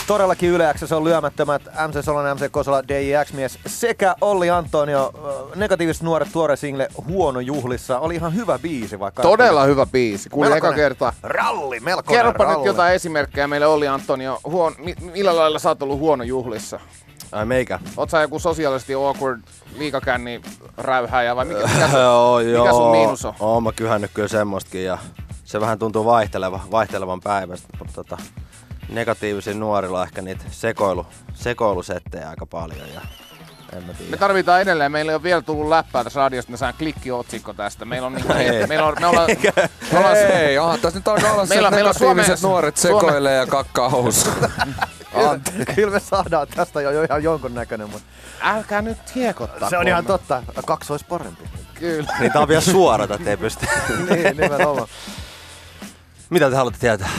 S2: Todellakin Yle X, se on lyömättömät MC Solonen, MC Kosola, DJX-mies sekä Olli Antonio. Negatiiviset nuoret tuore single Huono juhlissa. Oli ihan hyvä biisi vaikka.
S3: Todella hyvä biisi. Kuulin eka kertaa.
S2: Ralli, melkoinen
S3: Kerropa
S2: ralli.
S3: nyt jotain esimerkkejä meille Olli Antonio. Huon, mi, millä lailla sä oot ollut huono juhlissa?
S5: Ai meikä?
S3: Oot sä joku sosiaalisesti awkward liikakänni räyhääjä vai mikä, mikä, sun,
S5: Joo,
S3: mikä sun miinus on?
S5: Oon mä kyhännyt kyllä semmostakin ja se vähän tuntuu vaihteleva, vaihtelevan päivästä. Mutta tota, negatiivisen nuorilla ehkä niitä sekoilu, sekoilusettejä aika paljon ja en mä
S3: Me
S5: tiedä.
S3: tarvitaan edelleen. Meillä ei ole vielä tullut läppää tässä radiosta. Me saan klikkiotsikko tästä. Meillä on niinku,
S5: Ei.
S3: meillä on, me ollaan, me ollaan,
S4: Ei, onhan tässä nyt alkaa olla se,
S3: Meillä-
S4: että
S3: meillä Suomen-
S4: nuoret
S3: Suomen-
S4: sekoilee ja kakkaa housuun.
S2: Kyllä, me saadaan tästä jo ihan jonkun näköinen, mutta
S3: älkää nyt hiekottaa.
S2: se on ihan totta. Kaksi olisi parempi.
S3: Kyllä.
S5: Niin tää on vielä suorata, ettei pysty.
S2: niin, nimenomaan.
S5: Mitä te haluatte tietää?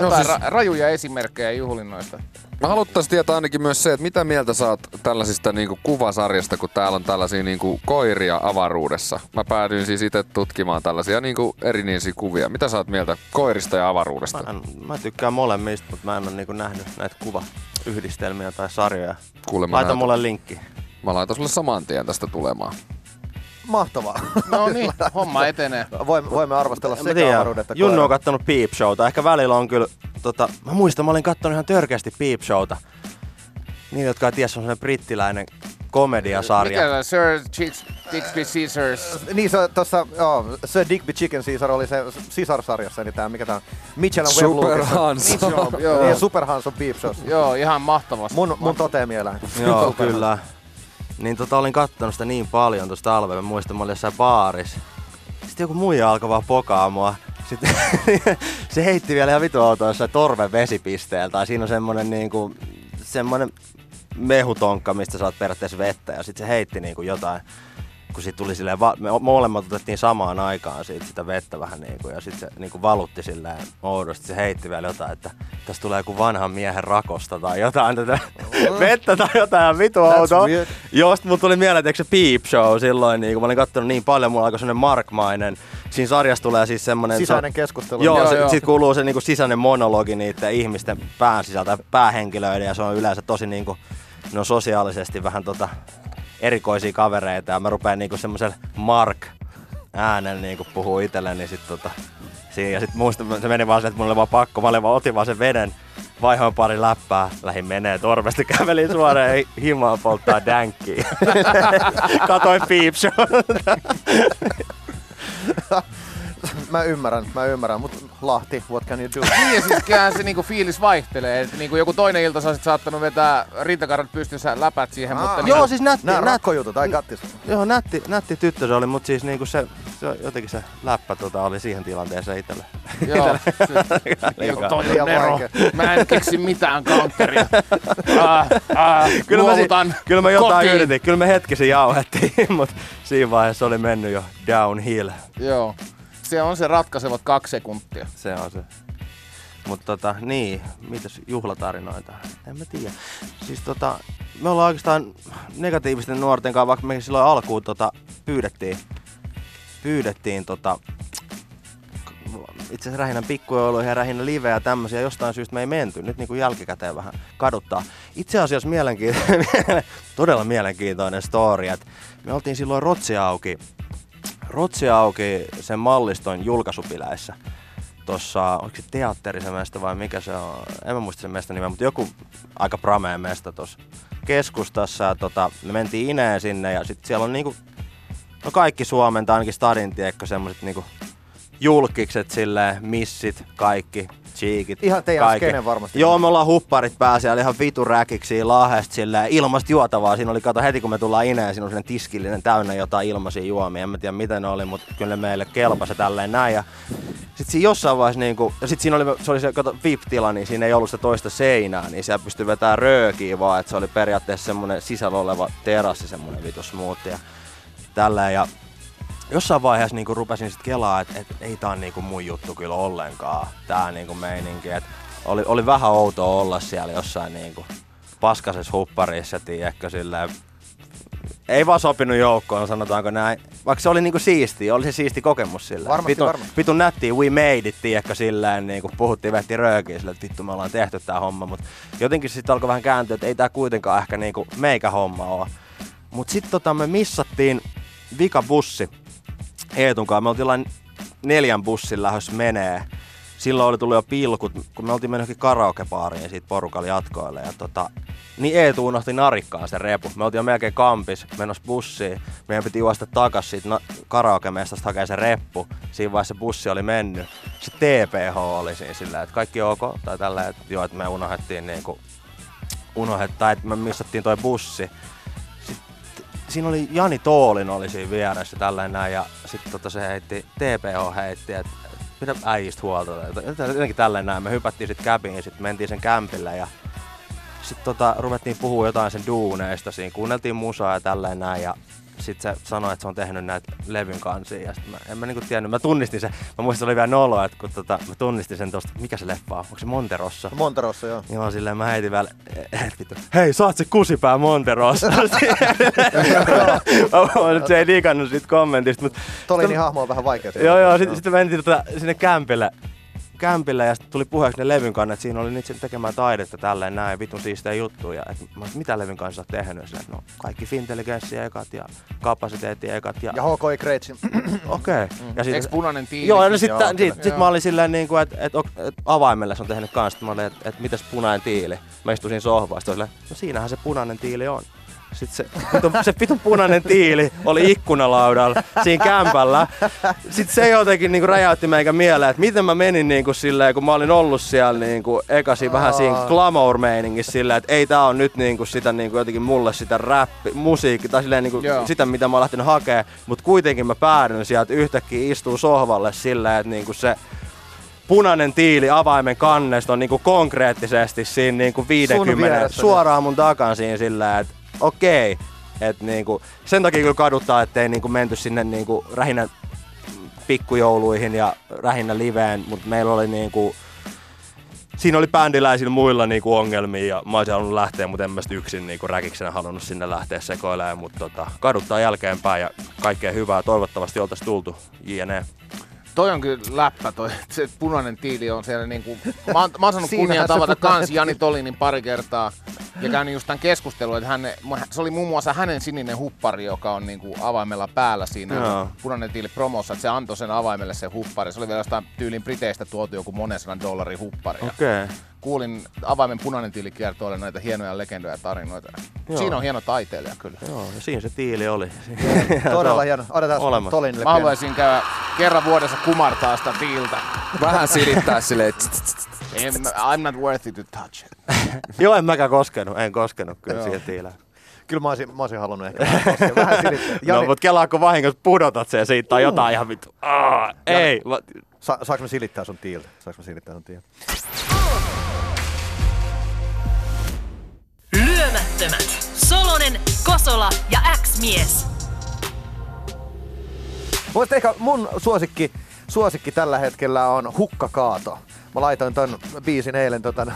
S3: Jotain
S4: No siis-
S3: ra- rajuja esimerkkejä juhlinnoista.
S4: Mä haluttais tietää ainakin myös se, että mitä mieltä sä oot tällaisista niinku kuvasarjasta, kun täällä on tällaisia niinku koiria avaruudessa. Mä päädyin siis itse tutkimaan tällaisia niinku erinäisiä kuvia. Mitä sä oot mieltä koirista ja avaruudesta?
S5: Mä, en, mä tykkään molemmista, mutta mä en ole niinku nähnyt näitä kuvayhdistelmiä tai sarjoja.
S4: Kuule, mä,
S5: Laita
S4: näytän-
S5: mulle linkki.
S4: mä laitan sulle saman tien tästä tulemaan.
S2: Mahtavaa.
S3: No niin, homma etenee.
S2: Voimme, voimme arvostella avaruuden että
S5: Junnu on kattonut Peep Showta. Ehkä välillä on kyllä, tota, mä muistan, mä olin kattonut ihan törkeästi Peep Showta. Niin, jotka ei tiedä, se on sellainen brittiläinen komediasarja.
S3: Mikä se Sir Chicks, Dixby Caesars?
S2: Niin se tossa, joo, Sir Digby Chicken Caesar oli se Caesar-sarjassa, niin tää, mikä tää on? Mitchell and
S4: Super. Hans.
S3: Joo,
S2: Niin,
S3: joo.
S2: Super Hans on Peep.
S3: Joo, ihan mahtavasti.
S2: Mun, mun toteemieläin.
S5: Joo, kyllä. Niin tota, olin kattonut sitä niin paljon tuosta talvella. Mä muistan, mä olin jossain baarissa. Sitten joku muija alkoi vaan pokaa mua. Sitten se heitti vielä ihan vitu outoa jossain torven vesipisteellä. Tai siinä on semmonen niinku, semmonen mehutonkka, mistä saat periaatteessa vettä. Ja sitten se heitti niinku jotain kun siitä tuli silleen, va- me molemmat otettiin samaan aikaan siitä sitä vettä vähän niinku, ja sitten se niinku valutti silleen oudosti, se heitti vielä jotain, että tässä tulee joku vanhan miehen rakosta tai jotain tätä vettä tai jotain vitu outoa.
S2: weird.
S5: Joo, sit mun tuli mieleen, että se Peep Show silloin, niin kun mä olin kattonut niin paljon, mulla alkoi semmonen markmainen. Siinä sarjassa tulee siis semmonen...
S2: Sisäinen keskustelu.
S5: Joo,
S3: Joo,
S5: se,
S3: joo.
S5: sit kuuluu se niinku sisäinen monologi niiden ihmisten pään sisältä, päähenkilöiden ja se on yleensä tosi niinku, ne on sosiaalisesti vähän tota erikoisia kavereita ja mä rupean niinku semmoisella Mark äänellä niinku puhuu itselleni niin sit tota siinä ja sit muista, se meni vaan se, että mulla oli vaan pakko, mä olin vaan, otin vaan sen veden, vaihoin pari läppää, lähin menee torvesta, kävelin suoraan hi- himaan polttaa dänkkiä. Katoin Peep.
S2: Mä ymmärrän, mä ymmärrän, mutta Lahti, what can you do?
S3: Niin ja siis kyllähän se niinku fiilis vaihtelee. Et niinku joku toinen ilta sä olisit saattanut vetää rintakarvat pystyssä läpät siihen, mutta
S2: Aa.
S3: niinku,
S5: Joo, siis nätti,
S2: Nää
S5: nätti,
S2: rakkojutut, ai kattis.
S5: joo, nätti, nätti tyttö se oli, mutta siis niinku se, se, jotenkin se läppä tota, oli siihen tilanteeseen itselle.
S3: joo, toinen
S2: Liian
S3: Nero. Mä en keksi mitään counteria. Ah, ah,
S5: Kyllä mä, si- kyllä mä jotain
S3: kotiin.
S5: yritin, kyllä me hetkisen jauhettiin, mutta siinä vaiheessa oli mennyt jo downhill.
S3: Joo. Se on se ratkaisevat kaksi sekuntia.
S5: Se on se. Mutta tota, niin, mitäs juhlatarinoita? En mä tiedä. Siis tota, me ollaan oikeastaan negatiivisten nuorten kanssa, vaikka me silloin alkuun tota, pyydettiin, pyydettiin tota, itse asiassa rähinän pikkujouluihin ja rähinän live ja tämmöisiä, jostain syystä me ei menty. Nyt niin kuin jälkikäteen vähän kaduttaa. Itse asiassa mielenkiintoinen, todella mielenkiintoinen story, että me oltiin silloin Rotsi auki, Rotsi auki sen malliston julkaisupileissä. Tuossa, onko se teatterisen mesta vai mikä se on? En mä muista sen mestan nimeä, mutta joku aika prameen mesta tuossa keskustassa. Tota, me mentiin Ineen sinne ja sitten siellä on niinku, no kaikki Suomen tai ainakin Stadin tiekko semmoset niinku julkikset silleen, missit, kaikki, cheekit,
S2: Ihan teidän
S5: kaikki.
S2: varmasti.
S5: Joo, me ollaan hupparit päässä ja ihan vitu räkiksi lahesta silleen, ilmasta juotavaa. Siinä oli, kato heti kun me tullaan ineen, siinä sellainen tiskillinen täynnä jotain ilmaisia juomia. En mä tiedä miten ne oli, mutta kyllä meille kelpasi tälleen näin. Ja sitten siinä jossain vaiheessa, niinku, ja sitten siinä oli, se oli se kato, VIP-tila, niin siinä ei ollut sitä toista seinää, niin siellä pystyi vetämään röökiä vaan, että se oli periaatteessa semmoinen sisällä oleva terassi, semmoinen vitu smoothie ja tälleen. Ja jossain vaiheessa niinku rupesin sitten kelaa, että et, ei tää on niinku mun juttu kyllä ollenkaan, tää niinku meininki. Et oli, oli vähän outoa olla siellä jossain niinku paskasessa hupparissa, tiedätkö, silleen, ei vaan sopinut joukkoon, sanotaanko näin. Vaikka se oli niinku siisti, oli se siisti kokemus silleen.
S2: Varmasti,
S5: vitun,
S2: varmasti.
S5: vitun nättiä, we made it, tiedätkö, silleen, niinku puhuttiin, vetti röökiä silleen, että vittu me ollaan tehty tää homma, mutta jotenkin sitten alkoi vähän kääntyä, että ei tää kuitenkaan ehkä niinku meikä homma oo. Mut sitten tota, me missattiin vika bussi Eetun kanssa. Me oltiin neljän bussin lähdössä menee. Silloin oli tullut jo pilkut, kun me oltiin mennyt johonkin karaokebaariin siitä porukalla jatkoille. Ja tota, niin Eetu unohti narikkaan sen repu. Me oltiin jo melkein kampis menossa bussiin. Meidän piti juosta takas siitä karaokemestasta hakea se reppu. Siinä vaiheessa se bussi oli mennyt. Se TPH oli siinä sillä, että kaikki ok. Tai tällä, että joo, että me unohdettiin niinku, unohdettiin, että me missattiin toi bussi siinä oli Jani Toolin oli siinä vieressä tällainen näin ja sitten tota se heitti, TPH heitti, että pidä äijistä huolta. Jotenkin tällainen näin. Me hypättiin sitten käpiin sitten mentiin sen kämpille ja sitten tota, ruvettiin puhua jotain sen duuneista siinä. Kuunneltiin musaa ja tälleen näin ja sitten se sanoi, että se on tehnyt näitä levyn kansia ja sit mä, en mä niinku tiennyt, mä tunnistin sen, mä muistin, se oli vielä noloa, että kun tota, mä tunnistin sen tosta, mikä se on, onko se Monterossa?
S2: Monterossa, joo.
S5: Joo, silleen mä heitin vielä, et vittu, hei saat se kusipää Monterossa. Mä se ei digannut siitä kommentista, mutta
S2: Tolinin hahmo on vähän vaikea.
S5: joo joo, sitten sit mentiin tota, sinne kämpille, kämpille ja sitten tuli puheeksi ne levyn kannat, siinä oli niitä sen tekemään taidetta tälleen näin, vitun siistejä juttuja. Et mä mitä levyn kanssa oot tehnyt? Silleen, no kaikki Fintelligenssi ekat ja kapasiteetti ekat ja,
S2: Ja Kreitsi.
S5: okei. Okay. Ja sit-
S3: Eikö punainen tiili?
S5: Joo, no sit,
S3: Joo,
S5: sit, sit, sit mä olin silleen niinku, että et, et avaimelle se on tehnyt kans. Mä olin, että et, mitäs punainen tiili? Mä istuin sohvaan, sit silleen, no siinähän se punainen tiili on. Sitten se vitun, se vitun punainen tiili oli ikkunalaudalla siinä kämpällä. Sitten se jotenkin niinku räjäytti meikä mieleen, että miten mä menin niinku silleen, kun mä olin ollut siellä niinku ekasi vähän siinä glamour-meiningissä silleen, että ei tää on nyt niinku sitä niinku jotenkin mulle sitä räppi, musiikki tai silleen niinku
S3: Joo.
S5: sitä mitä mä oon lähtenyt hakemaan, mutta kuitenkin mä päädyin sieltä yhtäkkiä istuu sohvalle silleen, että niinku se punainen tiili avaimen kannesta on niinku konkreettisesti siinä niinku 50
S2: vieressä,
S5: suoraan mun takan siinä sillä, että okei. Et niinku, sen takia kyllä kaduttaa, ettei niinku menty sinne niinku rähinnä pikkujouluihin ja rähinnä liveen, mutta meillä oli niinku, siinä oli bändiläisillä muilla niinku ongelmia ja mä olisin halunnut lähteä, mutta en mä yksin niinku räkiksenä halunnut sinne lähteä sekoilemaan, mutta tota, kaduttaa jälkeenpäin ja kaikkea hyvää toivottavasti oltaisiin tultu jne.
S3: Toi on kyllä läppä toi, se punainen tiili on siellä niinku, mä oon, mä oon saanut kunnian tavata kans Jani Tolinin pari kertaa. ja käynyt just tämän keskustelun, että hän, se oli muun muassa hänen sininen huppari, joka on niinku avaimella päällä siinä
S5: Joo.
S3: punainen tiili promossa, että se antoi sen avaimelle se huppari. Se oli vielä jostain tyylin Briteistä tuotu joku monen sadan dollarin huppari.
S5: Okay.
S3: Kuulin avaimen punainen tiili kiertoille näitä hienoja legendoja ja tarinoita.
S5: Joo.
S3: Siinä on hieno taiteilija kyllä.
S5: Joo, ja siinä se tiili oli.
S2: Todella hieno. Otetaan
S5: Olemassa.
S2: Tolinille
S3: Mä haluaisin käydä kerran vuodessa kumartaa sitä tiiltä.
S4: Vähän silittää silleen.
S3: En, I'm not worthy to touch it.
S5: Joo, en mäkään koskenut. En koskenut kyllä siihen tiileen.
S2: Kyllä mä olisin, mä olisin halunnut ehkä vähän.
S5: No,
S2: Jani,
S5: mut kelaa kun vahingossa pudotat sen siitä tai jotain ihan vittu. Aa, ei. Va-
S2: sa, saanko me silittää sun tiiltä? Saanko me silittää sun tiiltä?
S1: Lyömättömät. Solonen, Kosola ja X-mies.
S2: Mun ehkä mun suosikki, suosikki tällä hetkellä on Hukkakaato. Mä laitoin ton biisin eilen, tota,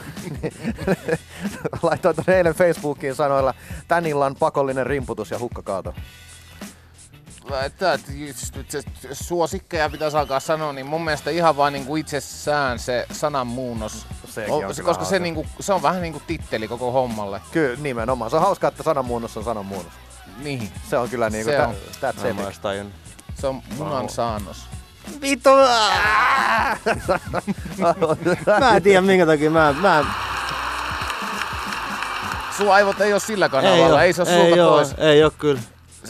S2: laitoin ton eilen Facebookiin sanoilla tän illan pakollinen rimputus ja hukkakaato.
S3: Että, se suosikkeja pitäisi alkaa sanoa, niin mun mielestä ihan vaan niinku itsessään se sananmuunnos.
S2: Sekin
S3: on,
S2: on
S3: se, koska se,
S2: hauska.
S3: niinku, se on vähän niinku titteli koko hommalle.
S2: Kyllä, nimenomaan. Se on hauskaa, että sananmuunnos on sananmuunnos.
S3: Niin,
S2: Se on kyllä niinku,
S3: Se
S2: tä,
S3: on.
S2: epic.
S5: edes tajunnut.
S3: se on munan saannos.
S5: Vittu! Mä en tiedä minkä takia mä, mä
S3: Sun aivot ei ole sillä
S5: ei,
S3: kanavalla,
S5: oo,
S3: ei se ole
S5: ei,
S3: sulta
S5: oo,
S3: pois.
S5: Ei oo kyllä.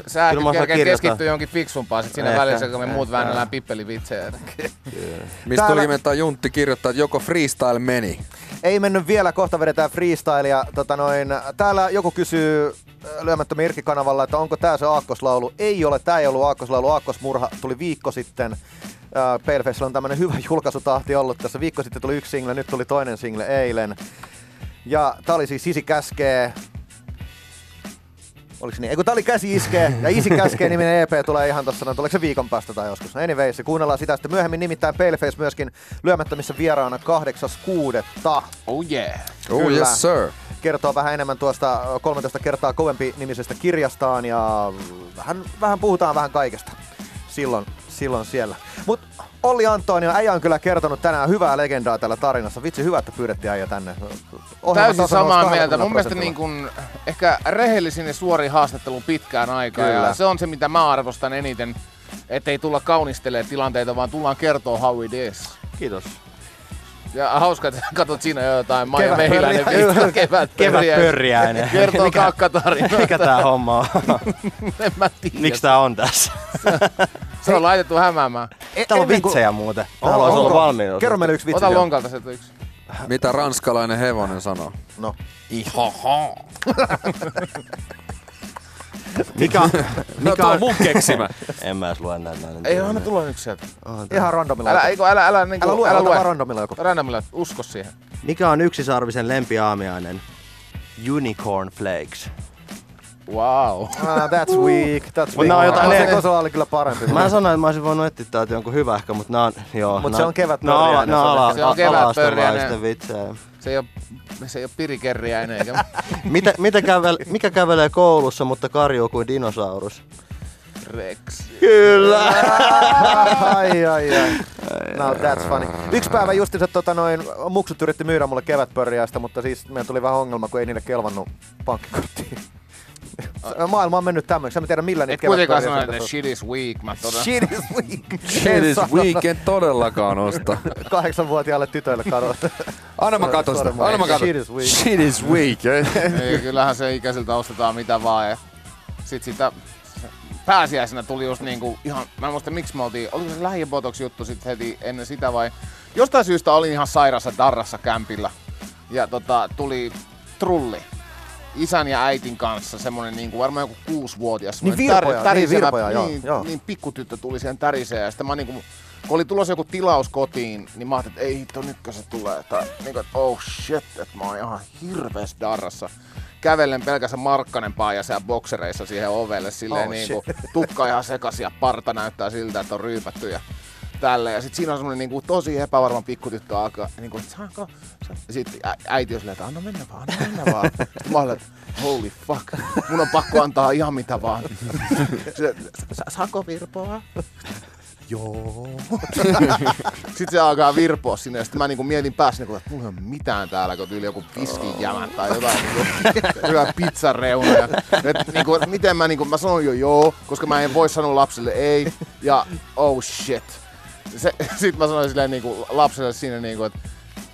S3: Sä
S5: osaan
S3: kerkeä keskittyä johonkin fiksumpaan sit siinä
S5: Ehkä,
S3: välissä, kun me muut
S5: ehkä.
S3: väännellään pippelivitsejä.
S4: Mistä
S2: Täällä-
S4: tuli mentaa Juntti kirjoittaa, että joko freestyle meni.
S2: Ei mennyt vielä, kohta vedetään freestylea. Tota noin, täällä joku kysyy äh, lyömättömän Irkki-kanavalla, että onko tää se aakkoslaulu. Ei ole, tää ei ollut aakkоslaulu. Aakkosmurha tuli viikko sitten. Äh, Palefacella on tämmönen hyvä julkaisutahti ollut tässä. Viikko sitten tuli yksi single, nyt tuli toinen single eilen. Ja tää oli siis Sisi käskee. Oliko se niin? Ei kun tää oli Käsi iskee ja Isi käskee niminen EP tulee ihan tossa, no tuleeko se viikon päästä tai joskus. No anyways, kuunnellaan sitä sitten myöhemmin, nimittäin Paleface myöskin lyömättömissä vieraana 8.6.
S3: Oh yeah.
S4: Oh
S2: Kyllä.
S4: yes sir.
S2: Kertoo vähän enemmän tuosta 13 kertaa kovempi nimisestä kirjastaan ja vähän, vähän puhutaan vähän kaikesta silloin, silloin siellä. Mut Olli Antonio, äijä on kyllä kertonut tänään hyvää legendaa tällä tarinassa. Vitsi, hyvä, että pyydettiin äijä tänne. Ohjelman
S3: Täysin samaa mieltä.
S2: 20
S3: Mun mielestä niin kun, ehkä rehellisin ja suorin haastattelu pitkään aikaa.
S2: Kyllä.
S3: Ja se on se, mitä mä arvostan eniten. Ettei tulla kaunistelemaan tilanteita, vaan tullaan kertoa how it is.
S5: Kiitos.
S3: Ja hauska, että katsot siinä jo jotain Maija. Mehiläinen kevät
S5: Kevätpörriäinen.
S3: Kertoo
S5: Mikä-
S3: kakkatarinoita.
S5: Mikä tää homma on?
S3: en mä tiedä.
S5: Miksi tää on tässä?
S3: Se on laitettu hämäämään.
S2: E-
S5: Täällä on
S2: kuin-
S5: vitsejä muuten.
S2: Täällä on-
S5: olla valmiina.
S2: Kerro meille yksi vitsi.
S3: Ota lonkalta se yksi.
S4: Mitä ranskalainen hevonen sanoo?
S2: No.
S4: Ihoho.
S5: Mikä,
S4: No
S5: mikä
S4: tuo on mun keksimä.
S5: En mä edes lue näitä. näin.
S3: Ei, anna tulla yksi sieltä.
S2: Ihan randomilla.
S3: Älä, eikö, älä, älä, niin
S2: älä lue,
S3: älä lue.
S2: vaan randomilla joku.
S3: Randomilla, usko siihen.
S5: Mikä on yksisarvisen lempiaamiainen? Unicorn Flakes.
S3: Wow.
S2: Ah, that's weak, that's weak.
S5: nää on jotain
S2: Se
S5: eri-
S2: Kosola oli kyllä parempi.
S5: Mä sanoin, että mä olisin voinut etsiä täältä jonkun hyvä ehkä, mutta nää on... Joo,
S2: Mut
S5: nää-
S2: se on
S5: Nää
S2: kevätpörriäinen,
S5: nää
S2: se on
S5: ala,
S3: Se on kevätpörriäinen.
S5: vitsejä.
S3: Se ei ole, se ei ole pirikerriäinen eikä...
S5: Mitä, mitä kävel, mikä kävelee koulussa, mutta karjuu kuin dinosaurus?
S3: Rex.
S5: Kyllä!
S2: ai, ai, ai. No, that's funny. Yksi päivä justiinsa tota noin, muksut yritti myydä mulle kevätpörriäistä, mutta siis meillä tuli vähän ongelma, kun ei niille kelvannut pankkikorttiin. Maailma on mennyt tämmöiseksi. En mä tiedä millä
S3: Et
S2: niitä
S3: kuitenkaan
S2: kevätpörriä
S3: sano, että
S2: sieltä
S3: shit is weak. Mä todella...
S2: Shit is weak.
S4: Shit is weak, en todellakaan osta.
S2: Kahdeksanvuotiaalle tytöille kato.
S4: Anna mä katon sitä, anna mä katon.
S2: Shit is weak.
S4: Shit is weak.
S3: Ei, kyllähän se ikäisiltä ostetaan mitä vaan. Ja sit sitä pääsiäisenä tuli just niinku ihan, mä en muista miksi me oltiin, oliko se lähibotox juttu sit heti ennen sitä vai jostain syystä olin ihan sairassa darrassa kämpillä ja tota, tuli trulli isän ja äitin kanssa, semmonen niinku varmaan joku kuusivuotias.
S2: Niin Virpoja,
S3: tär-
S2: niin Virpoja, joo,
S3: niin,
S2: joo.
S3: niin pikkutyttö tuli siihen täriseen ja sitten mä niinku, kun oli tulossa joku tilaus kotiin, niin mä ajattelin, että ei hitto, nytkö se tulee. Tai niinku, että oh shit, että mä oon ihan hirveässä darrassa. Kävelen pelkässä Markkanen paajassa ja boksereissa siihen ovelle silleen
S2: Oh,
S3: oh, niinku, tukka ihan sekas ja parta näyttää siltä, että on ryypätty ja tälleen. Ja sit siinä on semmonen niinku tosi epävarma pikkutyttö alkaa, niinku, että saanko? sa-" Ja sit ä- äiti on silleen, että anna mennä vaan, anna mennä vaan. Sitten mä olen, että holy fuck, mun on pakko antaa ihan mitä vaan. Silleen, "Sa- saako virpoa?
S2: joo.
S3: Sitten se alkaa virpoa sinne ja sitten mä niinku mietin päässä, niinku, että mulla ei ole mitään täällä, kun tyyli joku piskin jämä tai jotain niinku, hyvä pizzan reuna. Ja, et, niinku, miten mä, niinku, mä sanon jo joo, koska mä en voi sanoa lapselle ei ja oh shit. Se, sitten mä sanoin silleen niinku, lapselle siinä, niinku, että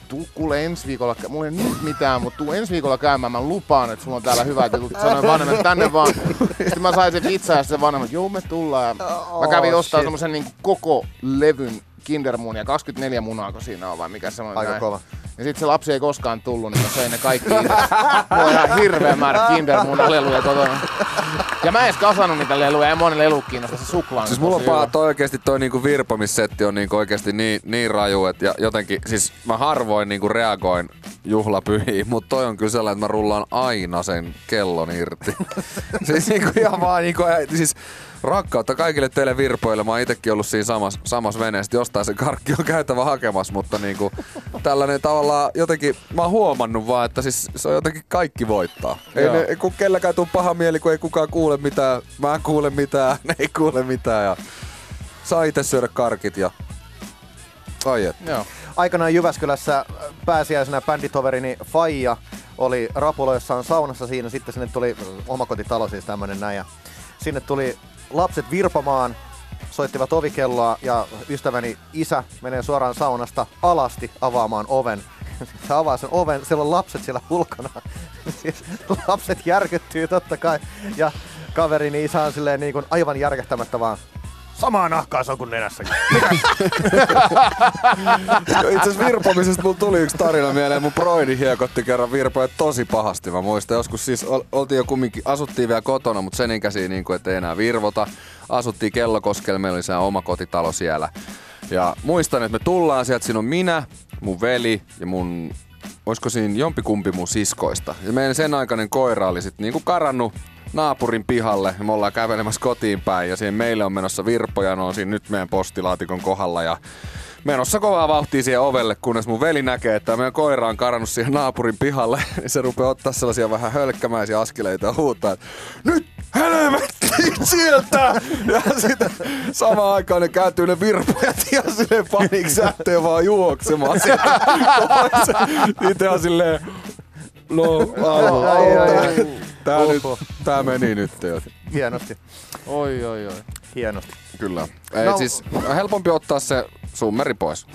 S3: tuu kuule ensi viikolla, mulla ei nyt mitään, mutta tuu ensi viikolla käymään, mä lupaan, että sulla on täällä hyvät jutut. Sanoin vanhemmat, tänne vaan. Sitten mä sain sen pizzaa ja sitten vanhemmat, joo me tullaan. Ja mä kävin
S2: Oh,
S3: ostaa
S2: shit.
S3: semmosen niin koko levyn kindermunia, 24 munaa, kun siinä on vai mikä se on.
S2: Aika
S3: näin.
S2: kova.
S3: Ja sit se lapsi ei koskaan tullut, niin mä söin ne kaikki. Mulla on ihan hirveä määrä kindermunaleluja kotona. Ja mä en edes kasannut niitä leluja, ei moni lelu kiinnosta, se suklaa on
S4: Siis mulla on
S3: hyvä.
S4: toi oikeesti toi niinku virpomissetti on niinku oikeesti niin, niin raju, että ja jotenkin, siis mä harvoin niinku reagoin juhlapyhiin, mutta toi on kyllä sellainen, että mä rullaan aina sen kellon irti. siis niinku ihan vaan niinku, siis rakkautta kaikille teille virpoille. Mä oon itekin ollut siinä samassa, samassa veneessä, jostain se karkki on käytävä hakemassa, mutta niinku tällainen tavallaan jotenkin, mä oon huomannut vaan, että siis se on jotenkin kaikki voittaa. Ei,
S3: Joo.
S4: ne, ei kun kelläkään tuu paha mieli, kun ei kukaan kuule mitään, mä en kuule mitään, ne ei kuule mitään ja saa itse syödä karkit ja ai et.
S3: Joo.
S2: Aikanaan Jyväskylässä pääsiäisenä bänditoverini Faija oli rapuloissaan saunassa siinä. Sitten sinne tuli omakotitalo siis tämmönen näin. Ja sinne tuli lapset virpomaan, soittivat ovikelloa ja ystäväni isä menee suoraan saunasta alasti avaamaan oven. Se avaa sen oven, siellä on lapset siellä ulkona. Siis lapset järkyttyy totta kai. Ja kaverini isä on silleen niin kuin aivan järkähtämättä vaan. Samaa nahkaa se on kuin nenässäkin.
S4: Itse asiassa virpomisesta mulla tuli yksi tarina mieleen. Mun broidi hiekotti kerran virpoja tosi pahasti. Mä muistan joskus siis ol, oltiin jo kumminkin, asuttiin vielä kotona, mutta sen ikäisiä niin kuin, ettei enää virvota. Asuttiin Kellokoskella, meillä oli se oma kotitalo siellä. Ja muistan, että me tullaan sieltä, siinä on minä, mun veli ja mun olisiko siinä jompikumpi mun siskoista. Ja meidän sen aikainen koira oli sitten niinku karannut naapurin pihalle ja me ollaan kävelemässä kotiin päin ja siihen meille on menossa virppoja, ne on siinä nyt meidän postilaatikon kohdalla ja menossa kovaa vauhtia siihen ovelle, kunnes mun veli näkee, että meidän koira on karannut siihen naapurin pihalle. Ja se rupeaa ottaa sellaisia vähän hölkkämäisiä askeleita ja huutaa, että nyt helvetti sieltä! Ja sitten samaan aikaan ne kääntyy ne virpojat ihan silleen paniksi lähtee vaan juoksemaan sieltä pois. Itse on silleen, no au. Tää, nyt, tää meni nyt jo.
S2: Hienosti,
S3: Oi, oi, oi.
S2: hienosti.
S4: Kyllä. Ei,
S2: No.
S4: no. siis helpompi ottaa se summeri pois.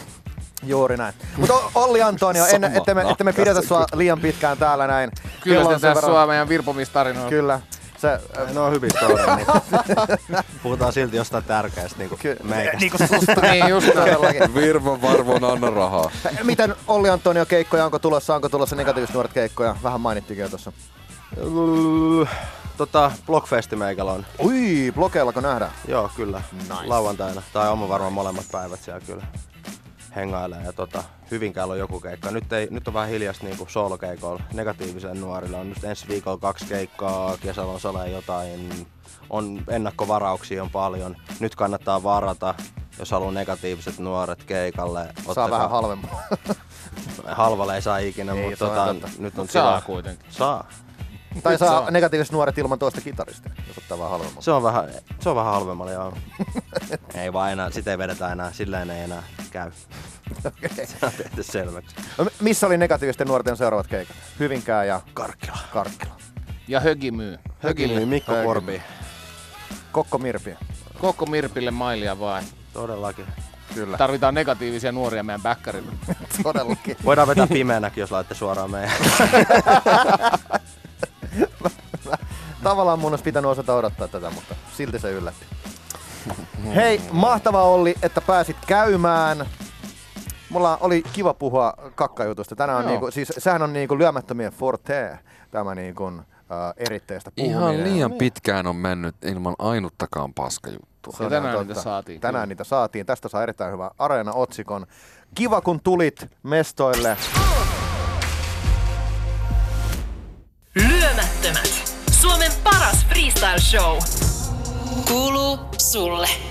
S2: Juuri näin. Mutta Olli Antonio, en, ette, me, ette me pidetä sua liian pitkään täällä näin.
S3: Kyllä se tässä sua meidän virpomistarinoilla.
S2: Kyllä. Se,
S5: Ne on hyvin storia, niin puhutaan silti jostain tärkeästä niin
S2: ky-
S5: meikästä.
S2: niin kuin susta.
S3: Niin just.
S2: Todellakin.
S4: Virvan varvon anna rahaa.
S2: Miten Olli Antonio keikkoja, onko tulossa, onko tulossa negatiiviset nuoret keikkoja? Vähän mainittikin jo tuossa.
S5: Tota, Blockfesti meikällä on.
S2: Ui, blokeillako nähdään?
S5: Joo, kyllä. Nice. Lauantaina. Tai on varmaan molemmat päivät siellä kyllä hengailee. Ja tota, Hyvinkäällä on joku keikka. Nyt, ei, nyt on vähän hiljasta niinku soolokeikoilla negatiivisille nuorille. On nyt ensi viikolla kaksi keikkaa, kesällä on salee jotain. On ennakkovarauksia on paljon. Nyt kannattaa varata, jos haluaa negatiiviset nuoret keikalle.
S2: Saa vähän halvemmin.
S5: Halvalla ei saa ikinä,
S2: Ei,
S5: mutta tota, nyt on
S3: Saa
S5: tilaa.
S3: kuitenkin.
S5: Saa.
S2: Tai saa negatiiviset nuoret ilman toista kitaristia, jos ottaa vähän halvemmin.
S5: Se on vähän, se on vähän halvemmalla, joo. ei vaan enää, sitä ei vedetä enää, silleen ei enää käy. Se on tehty selväksi.
S2: No, Missä oli negatiivisten nuorten seuraavat keikat? Hyvinkää ja
S5: Karkkila.
S2: Karkkila.
S3: Ja Högi myy.
S5: Högille Mikko
S2: Högille.
S5: Korpi.
S2: Kokko Mirpi.
S3: Koko Mirpille mailia vaan.
S5: Todellakin.
S2: Kyllä.
S3: Tarvitaan negatiivisia nuoria meidän backerille.
S2: Todellakin.
S5: Voidaan vetää pimeänäkin, jos laitte suoraan meidän.
S2: Tavallaan mun olisi pitänyt osata odottaa tätä, mutta silti se yllätti. Hei, mahtava Olli, että pääsit käymään. Mulla oli kiva puhua kakkajutusta. Tänään on
S3: Joo.
S2: niinku, siis sehän on niinku lyömättömien forte, tämä niinku, uh, eritteestä puhuminen.
S4: Ihan liian pitkään on mennyt ilman ainuttakaan paskajuttua.
S2: Se on
S3: tänään
S2: ihan
S3: niitä
S2: totta.
S3: saatiin,
S2: Tänään niitä saatiin. Tästä saa erittäin hyvä Areena-otsikon. Kiva kun tulit mestoille.
S1: Freestyle show. Kuuluu sulle.